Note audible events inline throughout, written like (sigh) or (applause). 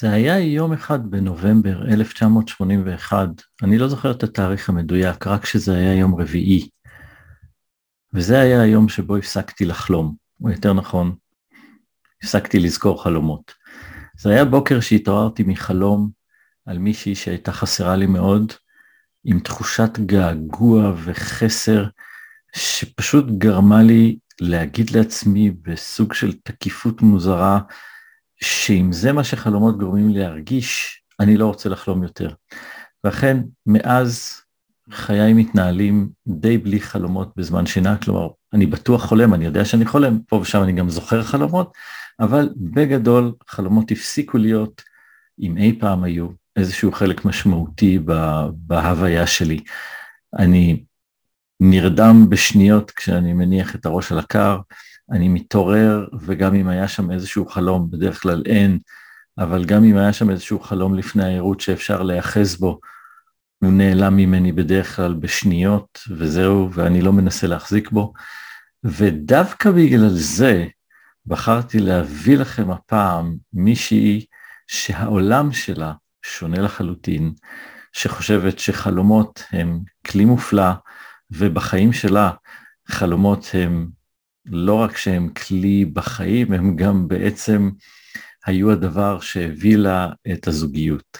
זה היה יום אחד בנובמבר 1981, אני לא זוכר את התאריך המדויק, רק שזה היה יום רביעי. וזה היה היום שבו הפסקתי לחלום, או יותר נכון, הפסקתי לזכור חלומות. זה היה בוקר שהתעוררתי מחלום על מישהי שהייתה חסרה לי מאוד, עם תחושת געגוע וחסר, שפשוט גרמה לי להגיד לעצמי בסוג של תקיפות מוזרה, שאם זה מה שחלומות גורמים לי להרגיש, אני לא רוצה לחלום יותר. ואכן, מאז חיי מתנהלים די בלי חלומות בזמן שינה, כלומר, אני בטוח חולם, אני יודע שאני חולם, פה ושם אני גם זוכר חלומות, אבל בגדול חלומות הפסיקו להיות, אם אי פעם היו, איזשהו חלק משמעותי בהוויה שלי. אני נרדם בשניות כשאני מניח את הראש על הקר, אני מתעורר, וגם אם היה שם איזשהו חלום, בדרך כלל אין, אבל גם אם היה שם איזשהו חלום לפני העירות שאפשר להיאחז בו, הוא נעלם ממני בדרך כלל בשניות, וזהו, ואני לא מנסה להחזיק בו. ודווקא בגלל זה בחרתי להביא לכם הפעם מישהי שהעולם שלה שונה לחלוטין, שחושבת שחלומות הם כלי מופלא, ובחיים שלה חלומות הם לא רק שהם כלי בחיים, הם גם בעצם היו הדבר שהביא לה את הזוגיות.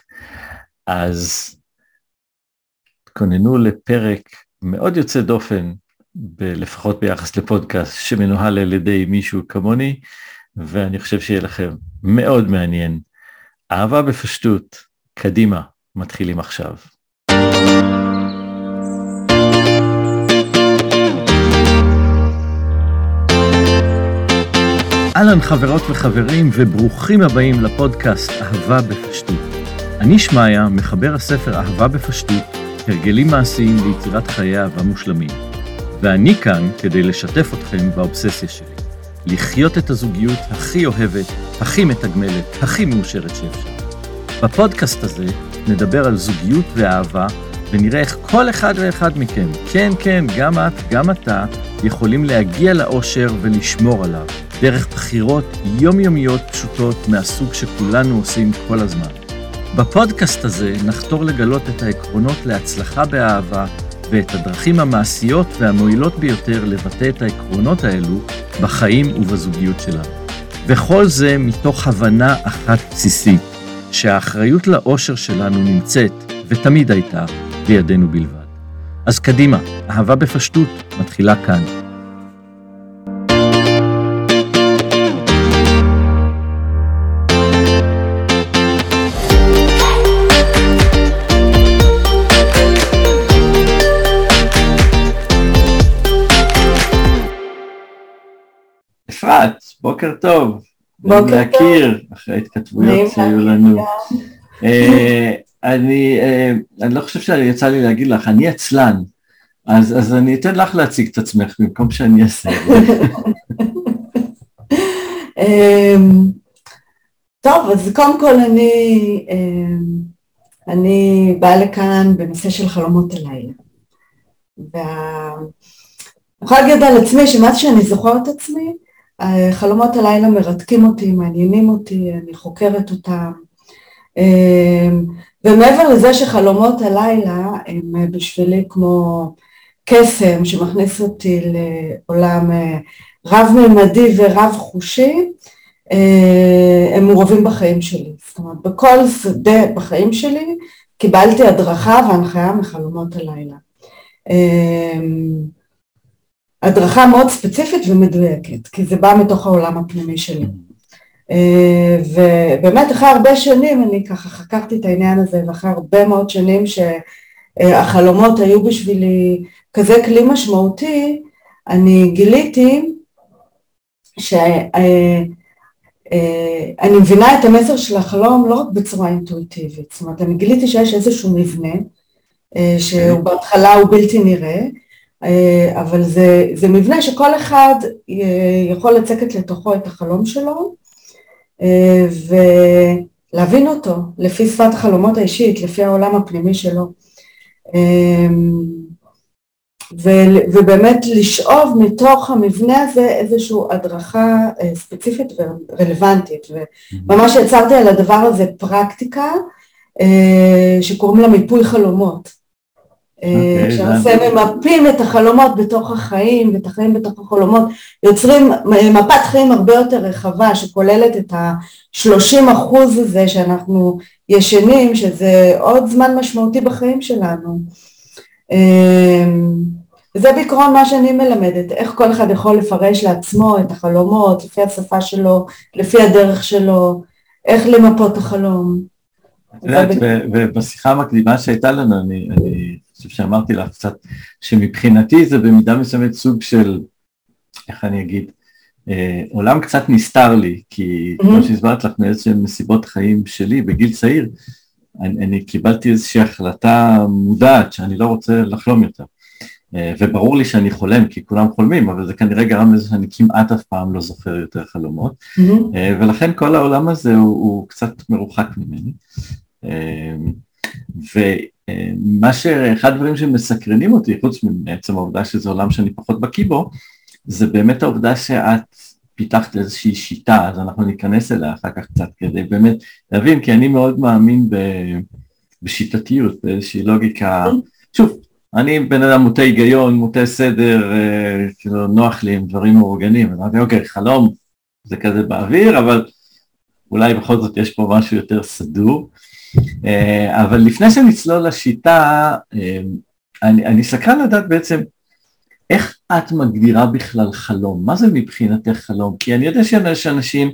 אז תכוננו לפרק מאוד יוצא דופן, ב- לפחות ביחס לפודקאסט שמנוהל על ידי מישהו כמוני, ואני חושב שיהיה לכם מאוד מעניין. אהבה בפשטות, קדימה, מתחילים עכשיו. אהלן חברות וחברים וברוכים הבאים לפודקאסט אהבה בפשטות. אני שמעיה, מחבר הספר אהבה בפשטות, הרגלים מעשיים ליצירת חיי אהבה מושלמים. ואני כאן כדי לשתף אתכם באובססיה שלי. לחיות את הזוגיות הכי אוהבת, הכי מתגמלת, הכי מאושרת שאפשר. בפודקאסט הזה נדבר על זוגיות ואהבה, ונראה איך כל אחד ואחד מכם, כן, כן, גם את, גם אתה, יכולים להגיע לאושר ולשמור עליו, דרך בחירות יומיומיות פשוטות מהסוג שכולנו עושים כל הזמן. בפודקאסט הזה נחתור לגלות את העקרונות להצלחה באהבה ואת הדרכים המעשיות והמועילות ביותר לבטא את העקרונות האלו בחיים ובזוגיות שלנו. וכל זה מתוך הבנה אחת בסיסית, שהאחריות לאושר שלנו נמצאת, ותמיד הייתה, בידינו בלבד. אז קדימה, אהבה בפשטות מתחילה כאן. אפרת, בוקר טוב. בוקר להכיר, אחרי ההתכתבויות שהיו לנו. אה, אני, אה, אני לא חושב שיצא לי להגיד לך, אני עצלן, אז, אז אני אתן לך להציג את עצמך במקום שאני אעשה. (laughs) אמ, טוב, אז קודם כל אני, אמ, אני באה לכאן בנושא של חלומות הלילה. ואני יכולה להגיד על עצמי שמאז שאני זוכרת עצמי, חלומות הלילה מרתקים אותי, מעניינים אותי, אני חוקרת אותם. אמ, ומעבר לזה שחלומות הלילה הם בשבילי כמו קסם שמכניס אותי לעולם אה, רב-ממדי ורב-חושי, אה, הם מעורבים בחיים שלי. זאת אומרת, בכל שדה בחיים שלי קיבלתי הדרכה והנחיה מחלומות הלילה. הדרכה מאוד ספציפית ומדויקת, כי זה בא מתוך העולם הפנימי שלי. אה, ובאמת אחרי הרבה שנים אני ככה חקרתי את העניין הזה, ואחרי הרבה מאוד שנים שהחלומות היו בשבילי כזה כלי משמעותי, אני גיליתי שאני אה, אה, מבינה את המסר של החלום לא רק בצורה אינטואיטיבית, זאת אומרת אני גיליתי שיש איזשהו מבנה שהוא בהתחלה הוא בלתי נראה, אבל זה, זה מבנה שכל אחד יכול לצקת לתוכו את החלום שלו ולהבין אותו לפי שפת החלומות האישית, לפי העולם הפנימי שלו. ו- ובאמת לשאוב מתוך המבנה הזה איזושהי הדרכה ספציפית ורלוונטית, וממש יצרתי על הדבר הזה פרקטיקה שקוראים לה מיפוי חלומות. אוקיי, כשלמעשה ממפים את החלומות בתוך החיים ואת החיים בתוך החלומות, יוצרים מפת חיים הרבה יותר רחבה שכוללת את ה-30 אחוז הזה שאנחנו ישנים, שזה עוד זמן משמעותי בחיים שלנו. וזה בעיקרון מה שאני מלמדת, איך כל אחד יכול לפרש לעצמו את החלומות, לפי השפה שלו, לפי הדרך שלו, איך למפות את החלום. את יודעת, ובשיחה המקדימה שהייתה לנו, אני חושב שאמרתי לך קצת, שמבחינתי זה במידה מסוימת סוג של, איך אני אגיד, אה, עולם קצת נסתר לי, כי mm-hmm. כמו שהסברת לך מאיזשהם מסיבות חיים שלי בגיל צעיר, אני, אני קיבלתי איזושהי החלטה מודעת שאני לא רוצה לחלום יותר. אה, וברור לי שאני חולם, כי כולם חולמים, אבל זה כנראה גרם לזה שאני כמעט אף פעם לא זוכר יותר חלומות, mm-hmm. ולכן כל העולם הזה הוא, הוא קצת מרוחק ממני. ומה שאחד הדברים שמסקרנים אותי, חוץ מעצם העובדה שזה עולם שאני פחות בקיא בו, זה באמת העובדה שאת פיתחת איזושהי שיטה, אז אנחנו ניכנס אליה אחר כך קצת כדי באמת להבין, כי אני מאוד מאמין ב, בשיטתיות, באיזושהי לוגיקה, שוב, אני בן אדם מוטה היגיון, מוטה סדר, אה, כאילו נוח לי עם דברים מאורגנים, אמרתי אוקיי, חלום זה כזה באוויר, אבל אולי בכל זאת יש פה משהו יותר סדור. אה, אבל לפני שנצלול לשיטה, אה, אני, אני סקרן לדעת בעצם איך את מגדירה בכלל חלום? מה זה מבחינתך חלום? כי אני יודע שיש אנשים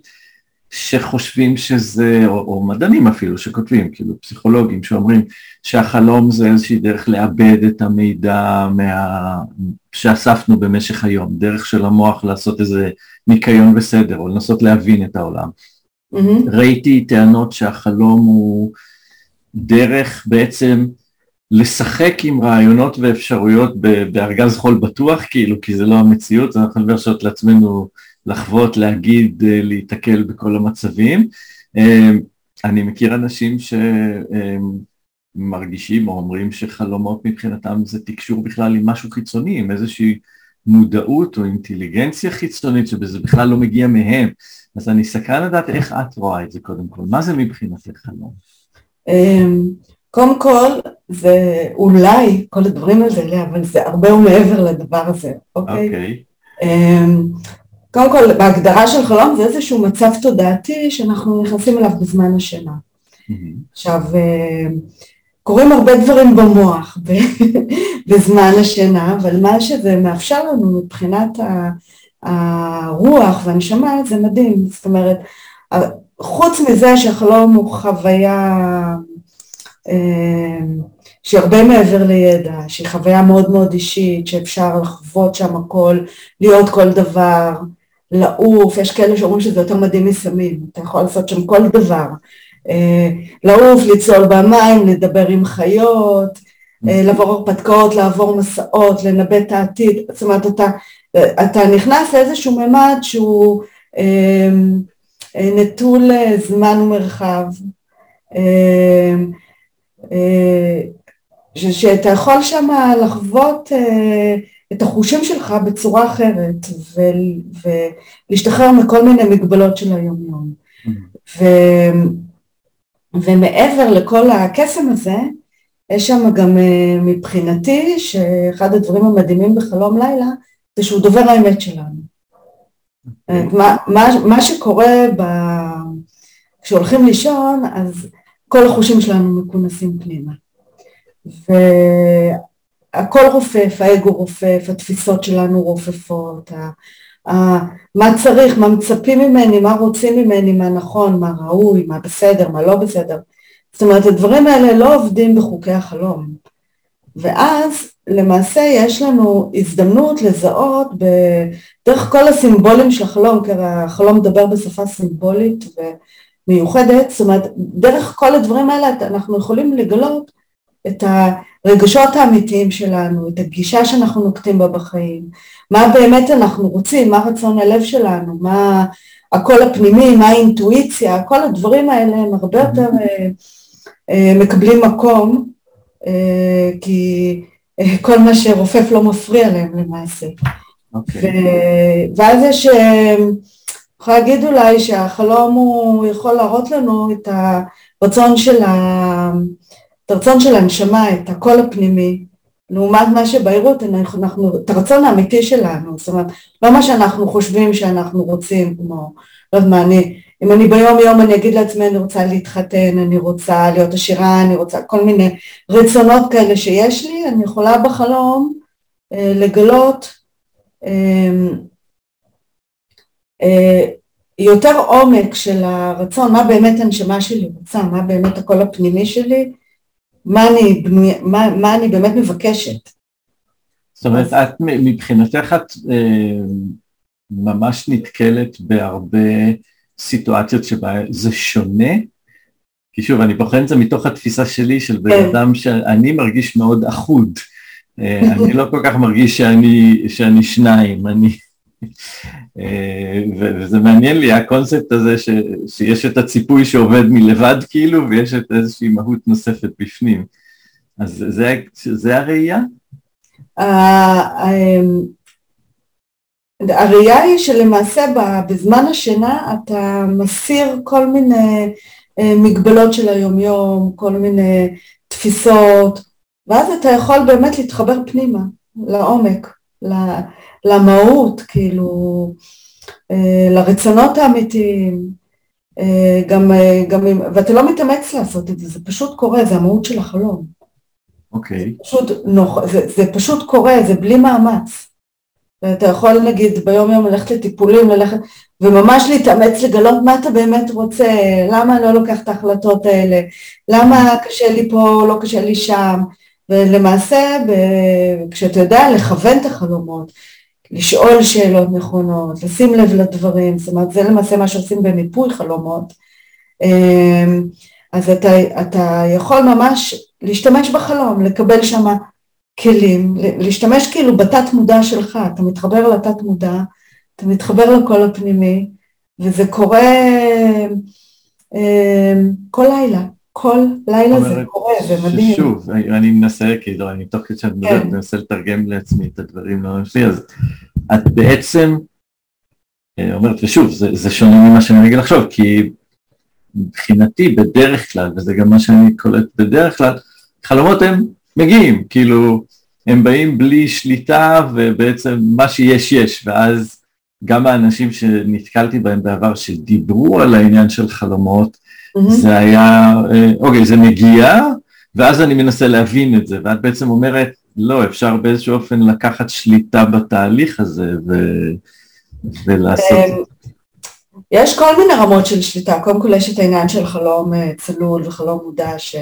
שחושבים שזה, או, או מדענים אפילו, שכותבים, כאילו פסיכולוגים שאומרים שהחלום זה איזושהי דרך לאבד את המידע מה... שאספנו במשך היום, דרך של המוח לעשות איזה ניקיון וסדר, או לנסות להבין את העולם. Mm-hmm. ראיתי טענות שהחלום הוא דרך בעצם לשחק עם רעיונות ואפשרויות בארגז חול בטוח, כאילו, כי זה לא המציאות, אנחנו להרשות לעצמנו לחוות, להגיד, אה, להיתקל בכל המצבים. אה, אני מכיר אנשים שמרגישים או אומרים שחלומות מבחינתם זה תקשור בכלל עם משהו חיצוני, עם איזושהי מודעות או אינטליגנציה חיצונית שבזה בכלל לא מגיע מהם. אז אני סקרן לדעת איך את רואה את זה קודם כל, מה זה מבחינתך חלום? אמ, קודם כל, זה אולי כל הדברים האלה, אבל זה הרבה ומעבר לדבר הזה, אוקיי? אוקיי. אמ, קודם כל, בהגדרה של חלום זה איזשהו מצב תודעתי שאנחנו נכנסים אליו בזמן השינה. עכשיו, אמ, קורים הרבה דברים במוח (laughs) בזמן השינה, אבל מה שזה מאפשר לנו מבחינת הרוח והנשמה זה מדהים, זאת אומרת, חוץ מזה שהחלום הוא חוויה אה, שהיא הרבה מעבר לידע, שהיא חוויה מאוד מאוד אישית, שאפשר לחוות שם הכל, להיות כל דבר, לעוף, יש כאלה שאומרים שזה יותר מדהים מסמים, אתה יכול לעשות שם כל דבר, אה, לעוף, לצלול במים, לדבר עם חיות, אה, לעבור הרפתקאות, לעבור מסעות, לנבא את העתיד, זאת אומרת אתה, אתה נכנס לאיזשהו ממד שהוא נטול אה, זמן ומרחב, אה, שאתה יכול שם לחוות את החושים שלך בצורה אחרת ולהשתחרר מכל מיני מגבלות של היום-יום. ו, ומעבר לכל הקסם הזה, יש שם גם מבחינתי, שאחד הדברים המדהימים בחלום לילה, זה שהוא דובר האמת שלנו. מה, מה, מה שקורה ב... כשהולכים לישון, אז כל החושים שלנו מכונסים פנימה. והכל רופף, האגו רופף, התפיסות שלנו רופפות, ה... ה... מה צריך, מה מצפים ממני, מה רוצים ממני, מה נכון, מה ראוי, מה בסדר, מה לא בסדר. זאת אומרת, הדברים האלה לא עובדים בחוקי החלום. ואז למעשה יש לנו הזדמנות לזהות דרך כל הסימבולים של החלום, כי החלום מדבר בשפה סימבולית ומיוחדת, זאת אומרת, דרך כל הדברים האלה אנחנו יכולים לגלות את הרגשות האמיתיים שלנו, את הגישה שאנחנו נוקטים בה בחיים, מה באמת אנחנו רוצים, מה רצון הלב שלנו, מה הקול הפנימי, מה האינטואיציה, כל הדברים האלה הם הרבה יותר אה, אה, מקבלים מקום, אה, כי כל מה שרופף לא מפריע להם למעשה. Okay. אוקיי. ו- ואז יש, אני יכולה להגיד אולי שהחלום הוא יכול להראות לנו את הרצון של, ה... את הרצון של הנשמה, את הקול הפנימי, לעומת מה שבהירות, אנחנו, אנחנו, את הרצון האמיתי שלנו, זאת אומרת, לא מה שאנחנו חושבים שאנחנו רוצים, כמו, לא יודעת מה, אני, אם אני ביום יום אני אגיד לעצמי אני רוצה להתחתן, אני רוצה להיות עשירה, אני רוצה כל מיני רצונות כאלה שיש לי, אני יכולה בחלום אה, לגלות אה, אה, יותר עומק של הרצון, מה באמת הנשמה שלי רוצה, מה באמת הקול הפנימי שלי, מה אני, מה, מה אני באמת מבקשת. זאת אומרת, את מבחינתך את אה, ממש נתקלת בהרבה סיטואציות שבה זה שונה, כי שוב, אני בוחן את זה מתוך התפיסה שלי של בן כן. אדם שאני מרגיש מאוד אחוד. אה, (laughs) אני לא כל כך מרגיש שאני, שאני שניים, אני... אה, וזה מעניין לי הקונספט הזה ש, שיש את הציפוי שעובד מלבד כאילו ויש את איזושהי מהות נוספת בפנים. אז זה, זה הראייה? הראייה היא שלמעשה בזמן השינה אתה מסיר כל מיני אה, מגבלות של היומיום, כל מיני תפיסות, ואז אתה יכול באמת להתחבר פנימה, לעומק, למהות, כאילו, אה, לרצונות האמיתיים, אה, גם, גם, ואתה לא מתאמץ לעשות את זה, זה פשוט קורה, זה המהות של החלום. אוקיי. Okay. פשוט, נוח, זה, זה פשוט קורה, זה בלי מאמץ. ואתה יכול נגיד ביום יום ללכת לטיפולים, ללכת, וממש להתאמץ לגלות מה אתה באמת רוצה, למה אני לא לוקח את ההחלטות האלה, למה קשה לי פה, לא קשה לי שם, ולמעשה ב... כשאתה יודע לכוון את החלומות, לשאול שאלות נכונות, לשים לב לדברים, זאת אומרת זה למעשה מה שעושים במיפוי חלומות, אמ, אז אתה, אתה יכול ממש להשתמש בחלום, לקבל שמה כלים, להשתמש כאילו בתת מודע שלך, אתה מתחבר לתת מודע, אתה מתחבר לקול הפנימי, וזה קורה אה, כל לילה, כל לילה זה קורה, זה מדהים. שוב, אני מנסה, כאילו, אני תוך כדי שאת מדברת, כן. מנסה לתרגם לעצמי את הדברים לא שלי, אז את בעצם אה, אומרת, ושוב, זה, זה שונה ממה שאני אגיד עכשיו, כי מבחינתי בדרך כלל, וזה גם מה שאני קולט בדרך כלל, חלומות הם מגיעים, כאילו, הם באים בלי שליטה ובעצם מה שיש יש, ואז גם האנשים שנתקלתי בהם בעבר שדיברו על העניין של חלומות, mm-hmm. זה היה, אה, אוקיי, זה מגיע, ואז אני מנסה להבין את זה, ואת בעצם אומרת, לא, אפשר באיזשהו אופן לקחת שליטה בתהליך הזה ו... ולעשות את זה. יש כל מיני רמות של שליטה, קודם כל יש את העניין של חלום אה, צלול וחלום מודע, ש...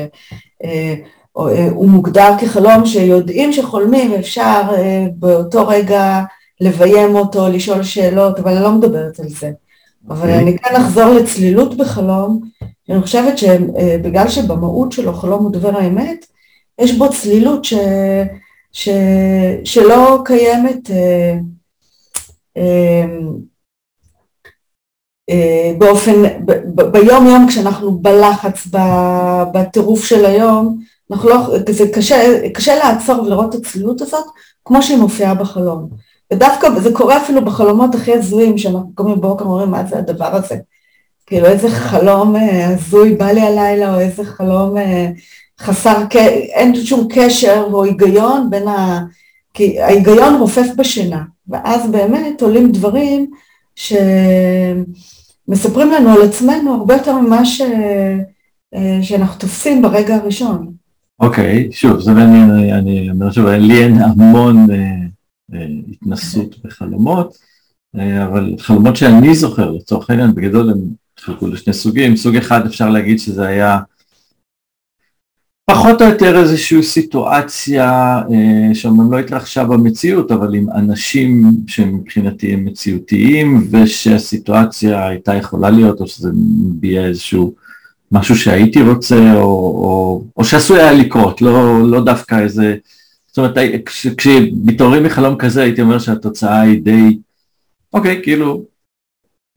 אה, הוא מוגדר כחלום שיודעים שחולמים, אפשר אה, באותו רגע לביים אותו, לשאול שאלות, אבל אני לא מדברת על זה. אבל אוקיי. אני כן אחזור לצלילות בחלום, אני חושבת שבגלל אה, שבמהות שלו חלום הוא דובר האמת, יש בו צלילות ש, ש, שלא קיימת אה, אה, אה, באופן, ב, ב, ביום יום כשאנחנו בלחץ, בטירוף של היום, אנחנו לא, זה קשה, קשה לעצור ולראות את הצלילות הזאת כמו שהיא מופיעה בחלום. ודווקא זה קורה אפילו בחלומות הכי הזויים, שאנחנו קוראים בבוקר ואומרים מה זה הדבר הזה. כאילו איזה חלום אה, הזוי בא לי הלילה, או איזה חלום אה, חסר, אין שום קשר או היגיון בין ה... כי ההיגיון רופף בשינה, ואז באמת עולים דברים שמספרים לנו על עצמנו הרבה יותר ממה ש... אה, שאנחנו תופסים ברגע הראשון. אוקיי, שוב, זה מעניין, אני אומר שוב, לי אין המון אה, אה, התנסות בחלומות, אה, אבל חלומות שאני זוכר, לצורך העניין, בגדול הם חלקו לשני סוגים, סוג אחד אפשר להגיד שזה היה פחות או יותר איזושהי סיטואציה אה, שאומנם לא התרחשה במציאות, אבל עם אנשים שמבחינתי הם מציאותיים, ושהסיטואציה הייתה יכולה להיות, או שזה מביע איזשהו משהו שהייתי רוצה, או, או, או שעשוי היה לקרות, לא, לא דווקא איזה... זאת אומרת, כש, כשמתעוררים מחלום כזה, הייתי אומר שהתוצאה היא די... אוקיי, כאילו,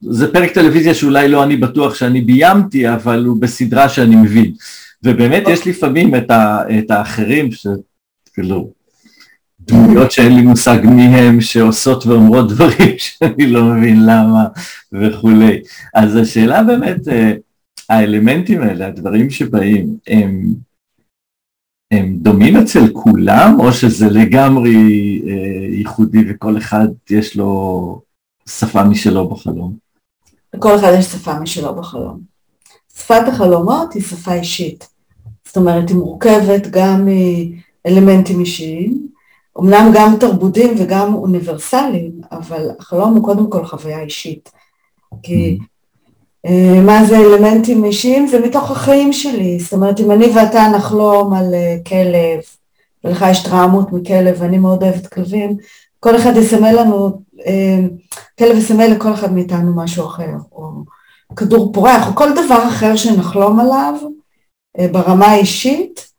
זה פרק טלוויזיה שאולי לא אני בטוח שאני ביימתי, אבל הוא בסדרה שאני מבין. ובאמת יש לפעמים את, ה, את האחרים, שכאילו, דמויות שאין לי מושג מי הם, שעושות ואומרות דברים (laughs) שאני לא מבין למה וכולי. אז השאלה באמת, אה, האלמנטים האלה, הדברים שבאים, הם, הם דומים אצל כולם, או שזה לגמרי אה, ייחודי וכל אחד יש לו שפה משלו בחלום? לכל אחד יש שפה משלו בחלום. שפת החלומות היא שפה אישית. זאת אומרת, היא מורכבת גם מאלמנטים אישיים, אמנם גם תרבותיים וגם אוניברסליים, אבל החלום הוא קודם כל חוויה אישית. כי אה, מה זה אלמנטים אישיים? זה מתוך החיים שלי. זאת אומרת, אם אני ואתה נחלום על אה, כלב, ולך יש טראומות מכלב, ואני מאוד אוהבת כלבים, כל אחד יסמל לנו, אה, כלב יסמל לכל אחד מאיתנו משהו אחר, או כדור פורח, או כל דבר אחר שנחלום עליו ברמה האישית,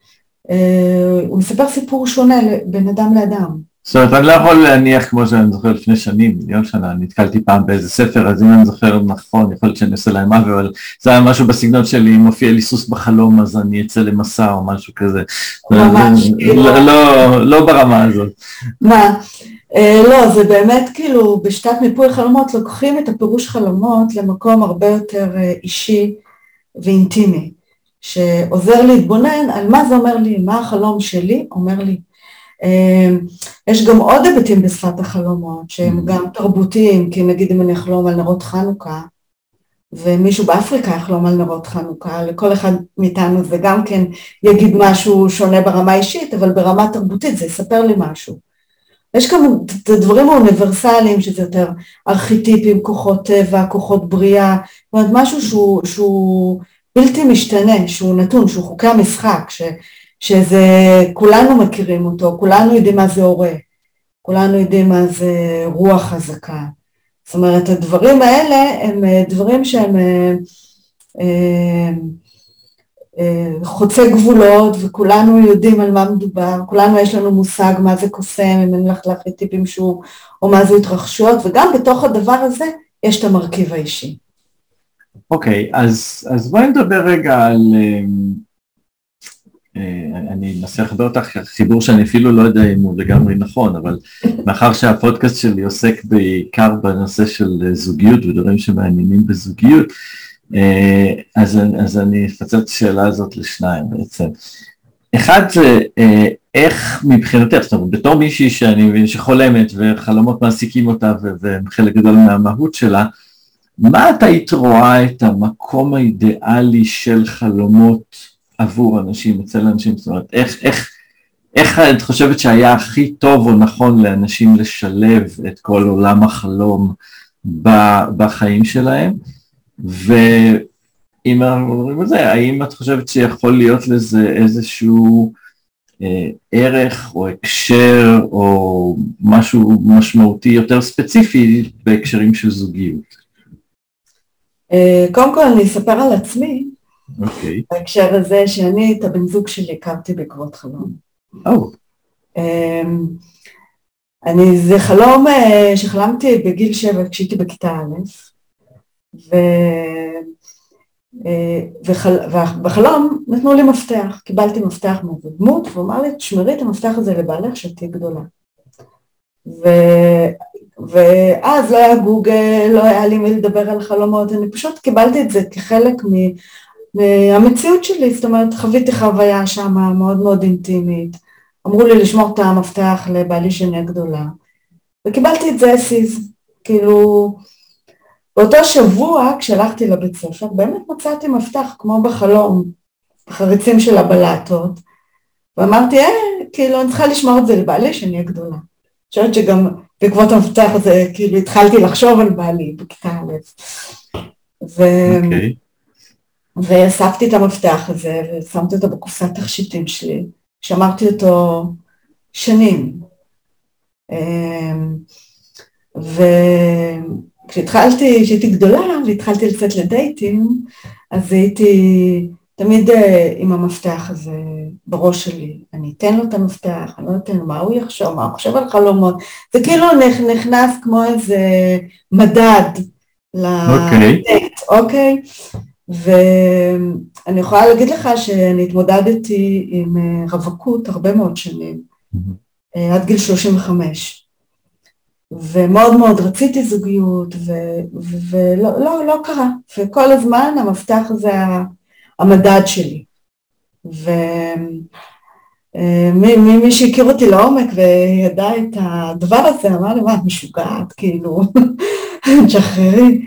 הוא מספר סיפור שונה בין אדם לאדם. זאת אומרת, אני לא יכול להניח כמו שאני זוכר לפני שנים, מיליון שנה, נתקלתי פעם באיזה ספר, אז אם אני זוכר נכון, יכול להיות שאני עושה להם עוול, אבל זה היה משהו בסגנון שלי, אם מופיע לי סוס בחלום, אז אני אצא למסע או משהו כזה. ממש, כאילו. לא, לא, לא ברמה הזאת. מה? אה, לא, זה באמת כאילו, בשיטת מיפוי חלומות לוקחים את הפירוש חלומות למקום הרבה יותר אה, אישי ואינטימי, שעוזר להתבונן על מה זה אומר לי, מה החלום שלי אומר לי. אמ, יש גם עוד היבטים בשפת החלומות שהם mm-hmm. גם תרבותיים, כי נגיד אם אני אחלום על נרות חנוכה ומישהו באפריקה יחלום על נרות חנוכה, לכל אחד מאיתנו זה גם כן יגיד משהו שונה ברמה אישית, אבל ברמה תרבותית זה יספר לי משהו. יש גם את הדברים האוניברסליים שזה יותר ארכיטיפים, כוחות טבע, כוחות בריאה, זאת אומרת משהו שהוא, שהוא בלתי משתנה, שהוא נתון, שהוא חוקי המשחק, ש, שזה, כולנו מכירים אותו, כולנו יודעים מה זה הורה, כולנו יודעים מה זה רוח חזקה. זאת אומרת, הדברים האלה הם אה, דברים שהם אה, אה, חוצי גבולות וכולנו יודעים על מה מדובר, כולנו יש לנו מושג מה זה קוסם, אם אין לך טיפים שהוא, או מה זה התרחשויות, וגם בתוך הדבר הזה יש את המרכיב האישי. אוקיי, okay, אז, אז בואי נדבר רגע על... אה, אני אנסה לחבר אותך חיבור שאני אפילו לא יודע אם הוא לגמרי נכון, אבל מאחר שהפודקאסט שלי עוסק בעיקר בנושא של זוגיות ודברים שמעניינים בזוגיות, אה, אז, אז אני אפצל את השאלה הזאת לשניים בעצם. אחד זה אה, איך מבחינתך, זאת אומרת, בתור מישהי שאני מבין שחולמת וחלומות מעסיקים אותה והם חלק גדול מהמהות שלה, מה את היית רואה את המקום האידיאלי של חלומות עבור אנשים, אצל אנשים, זאת אומרת, איך, איך, איך את חושבת שהיה הכי טוב או נכון לאנשים לשלב את כל עולם החלום בחיים שלהם? ואם אנחנו מדברים על זה, האם את חושבת שיכול להיות לזה איזשהו אה, ערך או הקשר או משהו משמעותי יותר ספציפי בהקשרים של זוגיות? אה, קודם כל אני אספר על עצמי, אוקיי. Okay. בהקשר הזה שאני את הבן זוג שלי הכרתי בעקבות חלום. או. Oh. אני, זה חלום אה, שחלמתי בגיל שבע כשהייתי בכיתה א', ו... אה, וחל... ובחלום נתנו לי מפתח, קיבלתי מפתח מאיזה דמות, והוא אמר לי, תשמרי את המפתח הזה לבעלך שתהיה גדולה. ו... ואז לא היה גוגל, לא היה לי מי לדבר על חלומות, אני פשוט קיבלתי את זה כחלק והמציאות שלי, זאת אומרת, חוויתי חוויה שם מאוד מאוד אינטימית. אמרו לי לשמור את המפתח לבעלי שני הגדולה, וקיבלתי את זה אסיז. כאילו, באותו שבוע, כשהלכתי לבית ספר, באמת מצאתי מפתח כמו בחלום, בחריצים של הבלטות, ואמרתי, אה, כאילו, אני צריכה לשמור את זה לבעלי שאני הגדולה. אני חושבת שגם בעקבות המפתח הזה, כאילו, התחלתי לחשוב על בעלי בכיתה א'. ו... Okay. אוקיי. ואספתי את המפתח הזה ושמתי אותו בקופסת תכשיטים שלי, שמרתי אותו שנים. אמ, וכשהתחלתי, כשהייתי גדולה והתחלתי לצאת לדייטים, אז הייתי תמיד אה, עם המפתח הזה בראש שלי. אני אתן לו את המפתח, אני לא אתן לו, מה הוא יחשוב, מה הוא חושב על חלומות. זה כאילו נכנס כמו איזה מדד לדייט, אוקיי? Okay. ואני יכולה להגיד לך שאני התמודדתי עם אה, רווקות הרבה מאוד שנים. אה, עד גיל 35. ומאוד מאוד רציתי זוגיות, ולא לא, לא קרה. וכל הזמן המפתח זה המדד שלי. ומי מי שהכיר אותי לעומק וידע את הדבר הזה, אמר לי, מה, את משוגעת, כאילו, (laughs) תשחררי.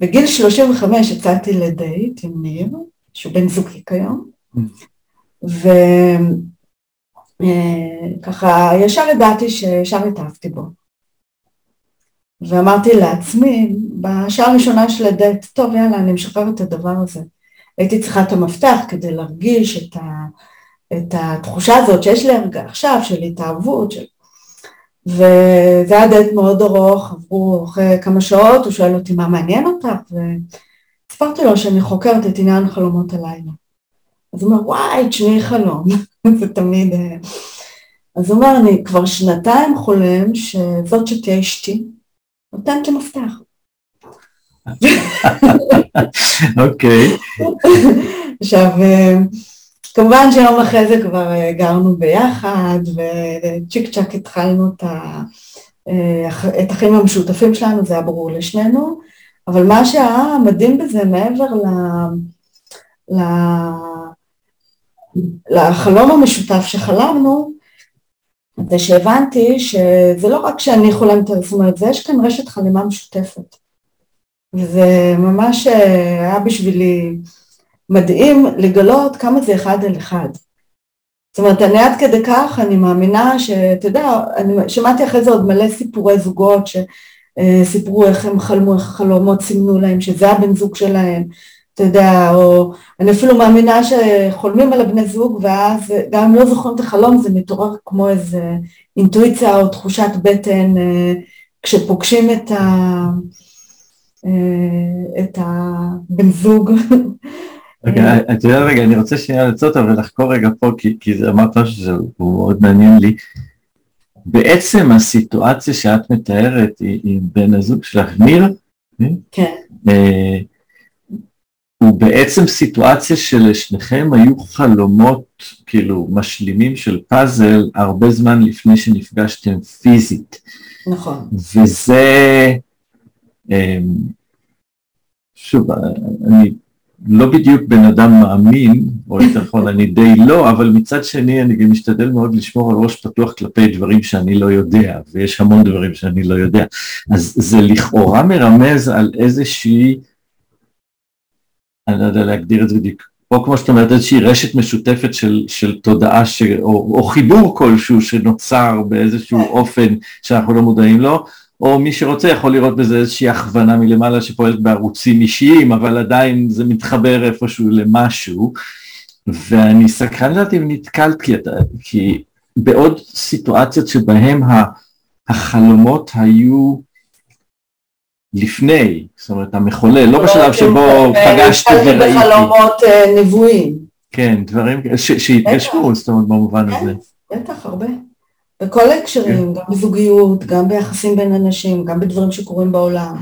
ובגיל 35 יצאתי לדייט עם ניר, שהוא בן זוגי כיום, mm. וככה ישר ידעתי שישר התאהבתי בו. ואמרתי לעצמי, בשעה הראשונה של הדייט, טוב יאללה, אני משחררת את הדבר הזה. הייתי צריכה את המפתח כדי להרגיש את, ה, את התחושה הזאת שיש לי עכשיו של התאהבות, של... וזה היה דייט מאוד ארוך, עברו אחרי כמה שעות, הוא שואל אותי מה מעניין אותך, וסיפרתי לו שאני חוקרת את עניין חלומות הלילה. אז הוא אומר, וואי, תשמעי חלום, (laughs) זה תמיד... אה, אז הוא אומר, אני כבר שנתיים חולם שזאת שתהיה אשתי, נותנת לי מפתח. (laughs) אוקיי. (laughs) עכשיו, אה, כמובן שיום אחרי זה כבר אה, גרנו ביחד, וצ'יק צ'אק התחלנו את, ה, את החיים המשותפים שלנו, זה היה ברור לשנינו, אבל מה שהיה מדהים בזה, מעבר ל... ל... לחלום המשותף שחלמנו, זה שהבנתי שזה לא רק שאני חולמת על אומרת, זה יש כאן רשת חלימה משותפת. וזה ממש אה, היה בשבילי מדהים לגלות כמה זה אחד על אחד. זאת אומרת, אני עד כדי כך, אני מאמינה שאתה יודע, אני שמעתי אחרי זה עוד מלא סיפורי זוגות שסיפרו איך הם חלמו, איך החלומות סימנו להם, שזה הבן זוג שלהם, אתה יודע, או אני אפילו מאמינה שחולמים על הבני זוג ואז גם אם לא זוכרים את החלום זה מתעורר כמו איזה אינטואיציה או תחושת בטן אה, כשפוגשים את, ה, אה, את הבן זוג. (laughs) רגע, את יודעת רגע, אני רוצה שנייה אותה ולחקור רגע פה, כי, כי זה אמרת משהו שהוא מאוד מעניין לי. בעצם הסיטואציה שאת מתארת היא עם בן הזוג שלך, ניר? כן. אה, הוא בעצם סיטואציה שלשניכם היו חלומות כאילו משלימים של פאזל הרבה זמן לפני שנפגשתם פיזית. נכון. וזה, אמ, שוב, אני לא בדיוק בן אדם מאמין, או יותר נכון אני די לא, אבל מצד שני אני גם משתדל מאוד לשמור על ראש פתוח כלפי דברים שאני לא יודע, ויש המון דברים שאני לא יודע. אז זה לכאורה מרמז על איזושהי אני לא יודע להגדיר את זה בדיוק, או כמו שאת אומרת, איזושהי רשת משותפת של, של תודעה, ש, או, או חיבור כלשהו שנוצר באיזשהו כן. אופן שאנחנו לא מודעים לו, או מי שרוצה יכול לראות בזה איזושהי הכוונה מלמעלה שפועלת בערוצים אישיים, אבל עדיין זה מתחבר איפשהו למשהו, ואני סקרן לדעת אם נתקלת, כי, כי בעוד סיטואציות שבהם החלומות היו לפני, זאת אומרת המחולל, לא בשלב שבו פגשתי וראיתי. בחלומות אה, נבואים. כן, דברים שהתגשמו, זאת אומרת במובן הזה. כן, בטח, הרבה. בכל ההקשרים, כן. גם בזוגיות, גם ביחסים בין אנשים, גם בדברים שקורים בעולם.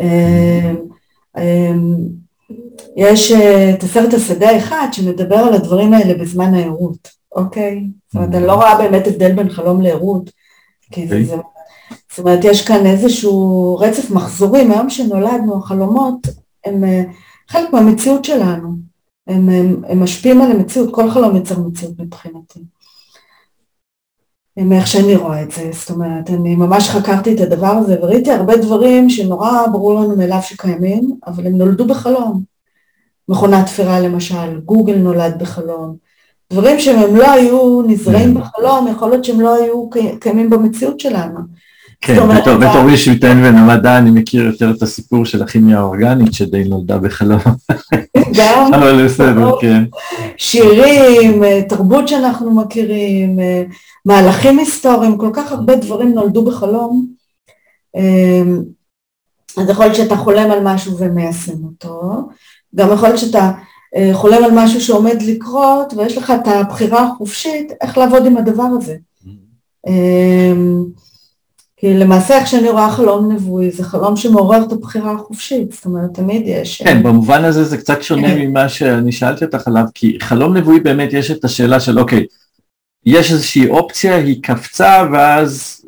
אמ, אמ, יש אה, את הסרט השדה האחד שמדבר על הדברים האלה בזמן הערות, אוקיי? זאת אומרת, אני לא רואה באמת הבדל בין חלום לערות, כי זה אוקיי. זאת אומרת, יש כאן איזשהו רצף מחזורי, מהיום שנולדנו, החלומות הם אה, חלק מהמציאות שלנו, הם, הם, הם משפיעים על המציאות, כל חלום יצר מציאות מבחינתי. מאיך שאני רואה את זה, זאת אומרת, אני ממש חקרתי את הדבר הזה וראיתי הרבה דברים שנורא ברור לנו מאליו שקיימים, אבל הם נולדו בחלום. מכונת תפירה למשל, גוגל נולד בחלום. דברים שהם לא היו נזרעים כן. בחלום, יכול להיות שהם לא היו קיימים במציאות שלנו. כן, בתור מי שמתעניין בין המדע, אני מכיר יותר את הסיפור של הכימיה האורגנית שדי נולדה בחלום. גם. (laughs) אבל בסדר, כן. שירים, תרבות שאנחנו מכירים, מהלכים היסטוריים, כל כך הרבה דברים נולדו בחלום. אמ, אז יכול להיות שאתה חולם על משהו ומיישם אותו, גם יכול להיות שאתה אה, חולם על משהו שעומד לקרות ויש לך את הבחירה החופשית איך לעבוד עם הדבר הזה. Mm-hmm. כי למעשה איך שאני רואה חלום נבואי, זה חלום שמעורר את הבחירה החופשית, זאת אומרת, תמיד יש... כן, במובן הזה זה קצת שונה ממה שאני שאלתי אותך עליו, כי חלום נבואי באמת יש את השאלה של אוקיי, יש איזושהי אופציה, היא קפצה, ואז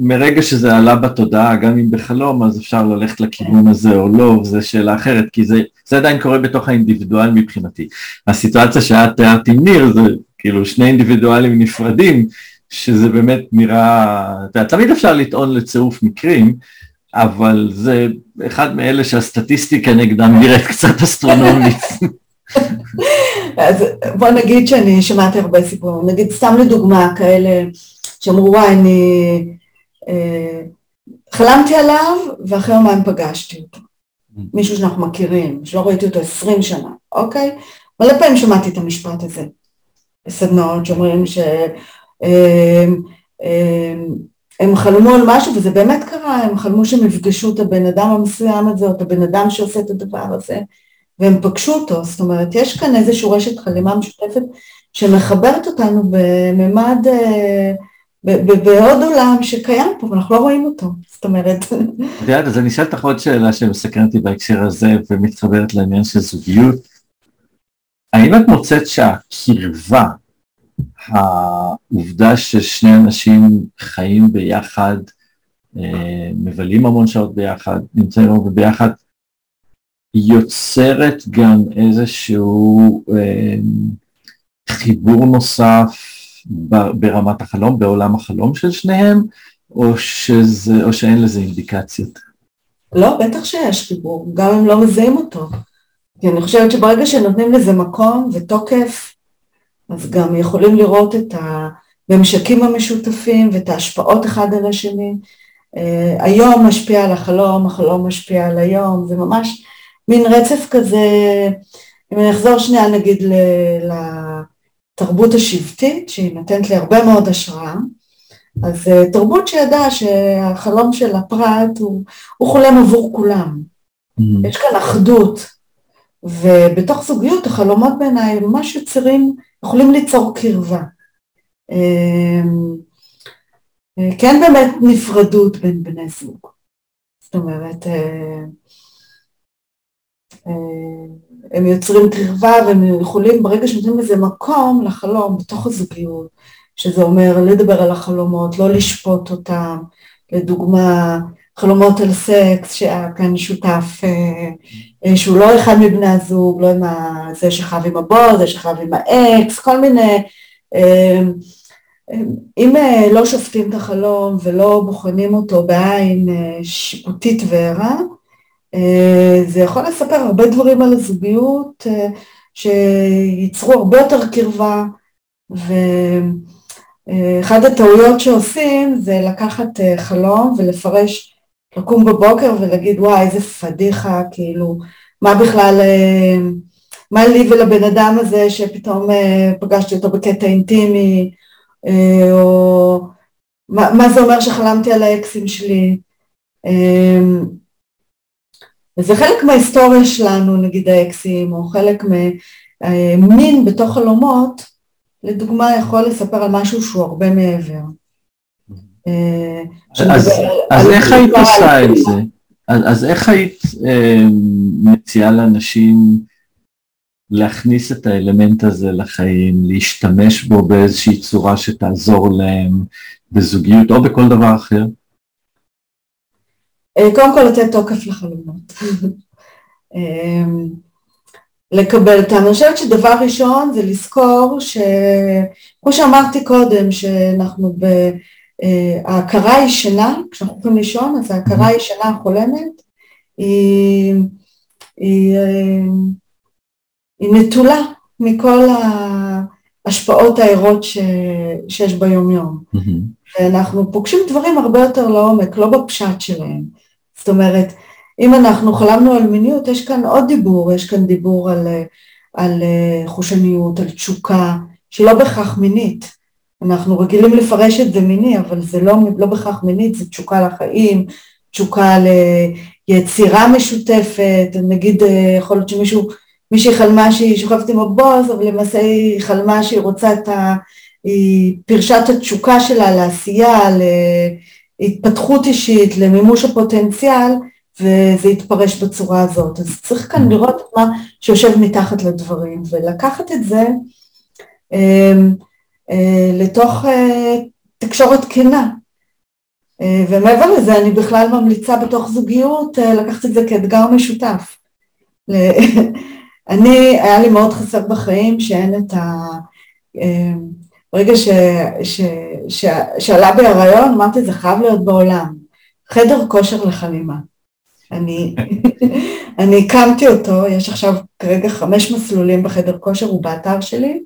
מרגע שזה עלה בתודעה, גם אם בחלום, אז אפשר ללכת לכיוון הזה או לא, זו שאלה אחרת, כי זה, זה עדיין קורה בתוך האינדיבידואל מבחינתי. הסיטואציה שאת תיארת עם ניר, זה כאילו שני אינדיבידואלים נפרדים, שזה באמת נראה, אתה יודע, תמיד אפשר לטעון לצירוף מקרים, אבל זה אחד מאלה שהסטטיסטיקה נגדם נראית קצת אסטרונומית. (laughs) אז בוא נגיד שאני שמעתי הרבה סיפורים, נגיד סתם לדוגמה כאלה שאמרו וואי אני אה, חלמתי עליו ואחרי יומיים פגשתי אותו, מישהו שאנחנו מכירים, שלא ראיתי אותו עשרים שנה, אוקיי? מלא פעמים שמעתי את המשפט הזה בסדנאות שאומרים ש... אה, אה, הם חלמו על משהו וזה באמת קרה, הם חלמו שהם יפגשו את הבן אדם המסוים הזה או את הבן אדם שעושה את הדבר הזה והם פגשו אותו, זאת אומרת יש כאן איזושהי רשת חלימה משותפת שמחברת אותנו בממד, אה, בעוד עולם שקיים פה ואנחנו לא רואים אותו, זאת אומרת. את יודעת, אז אני אשאל אותך עוד שאלה שמסקרנת אותי בהקשר הזה ומתחברת לעניין של זוגיות. האם את מוצאת שהקרבה, העובדה ששני אנשים חיים ביחד, אה, מבלים המון שעות ביחד, נמצאים הרבה ביחד, יוצרת גם איזשהו אה, חיבור נוסף ברמת החלום, בעולם החלום של שניהם, או, שזה, או שאין לזה אינדיקציות? לא, בטח שיש חיבור, גם אם לא מזהים אותו. כי אני חושבת שברגע שנותנים לזה מקום ותוקף, אז גם יכולים לראות את הממשקים המשותפים ואת ההשפעות אחד על השני. Uh, היום משפיע על החלום, החלום משפיע על היום, זה ממש מין רצף כזה, אם אני אחזור שנייה נגיד לתרבות השבטית, שהיא נותנת לי הרבה מאוד השראה, אז אה, תרבות שידעה שהחלום של הפרט הוא, הוא חולם עבור כולם. Mm-hmm. יש כאן אחדות, ובתוך זוגיות החלומות בעיניי ממש יוצרים, יכולים ליצור קרבה. אמ, כן באמת נפרדות בין בני זוג. זאת אומרת, אה, אה, הם יוצרים קרבה והם יכולים, ברגע שנותנים לזה מקום לחלום בתוך הזוגיות, שזה אומר לדבר על החלומות, לא לשפוט אותם, לדוגמה חלומות על סקס שהיה כאן שותף אה, אה, שהוא לא אחד מבני הזוג, לא עם זה שכב עם הבוס, זה שכב עם האקס, כל מיני, אם לא שופטים את החלום ולא בוחנים אותו בעין שיפוטית וערה, אה, זה יכול לספר הרבה דברים על הזוגיות אה, שייצרו הרבה יותר קרבה ואחד הטעויות שעושים זה לקחת אה, חלום ולפרש, לקום בבוקר ולהגיד וואי איזה פדיחה, כאילו מה בכלל, מה לי ולבן אדם הזה שפתאום פגשתי אותו בקטע אינטימי או מה, מה זה אומר שחלמתי על האקסים שלי וזה חלק מההיסטוריה שלנו, נגיד האקסים, או חלק ממין בתוך חלומות, לדוגמה יכול לספר על משהו שהוא הרבה מעבר. אה, אז איך היית עושה את זה? אז איך היית אה, מציעה לאנשים להכניס את האלמנט הזה לחיים, להשתמש בו באיזושהי צורה שתעזור להם בזוגיות או בכל דבר אחר? אה, קודם כל לתת תוקף לחלומות. (laughs) אמ, לקבל אותם. אני חושבת שדבר ראשון זה לזכור שכמו שאמרתי קודם, שאנחנו ב... אה, ההכרה הישנה, כשאנחנו הולכים לישון, אז ההכרה הישנה החולמת היא, היא, אה, היא נטולה מכל ההשפעות הערות ש, שיש ביום יום. ואנחנו פוגשים דברים הרבה יותר לעומק, לא בפשט שלהם. זאת אומרת, אם אנחנו חלמנו על מיניות, יש כאן עוד דיבור, יש כאן דיבור על, על אה, חושניות, על תשוקה, שלא בהכרח מינית. אנחנו רגילים לפרש את זה מיני, אבל זה לא, לא בהכרח מינית, זה תשוקה לחיים, תשוקה ליצירה משותפת, נגיד אה, יכול להיות שמישהו, מישהי חלמה שהיא שוכבת עם הבוס, אבל למעשה היא חלמה שהיא רוצה את ה... היא פירשה את התשוקה שלה לעשייה, להתפתחות אישית, למימוש הפוטנציאל, וזה יתפרש בצורה הזאת. אז צריך כאן לראות מה שיושב מתחת לדברים, ולקחת את זה, אמ, לתוך תקשורת כנה. ומעבר לזה אני בכלל ממליצה בתוך זוגיות לקחת את זה כאתגר משותף. (laughs) אני, היה לי מאוד חסר בחיים שאין את ה... ברגע ש, ש, ש, שעלה בי הרעיון, אמרתי, זה חייב להיות בעולם. חדר כושר לחלימה. אני, (laughs) אני הקמתי אותו, יש עכשיו כרגע חמש מסלולים בחדר כושר, הוא באתר שלי,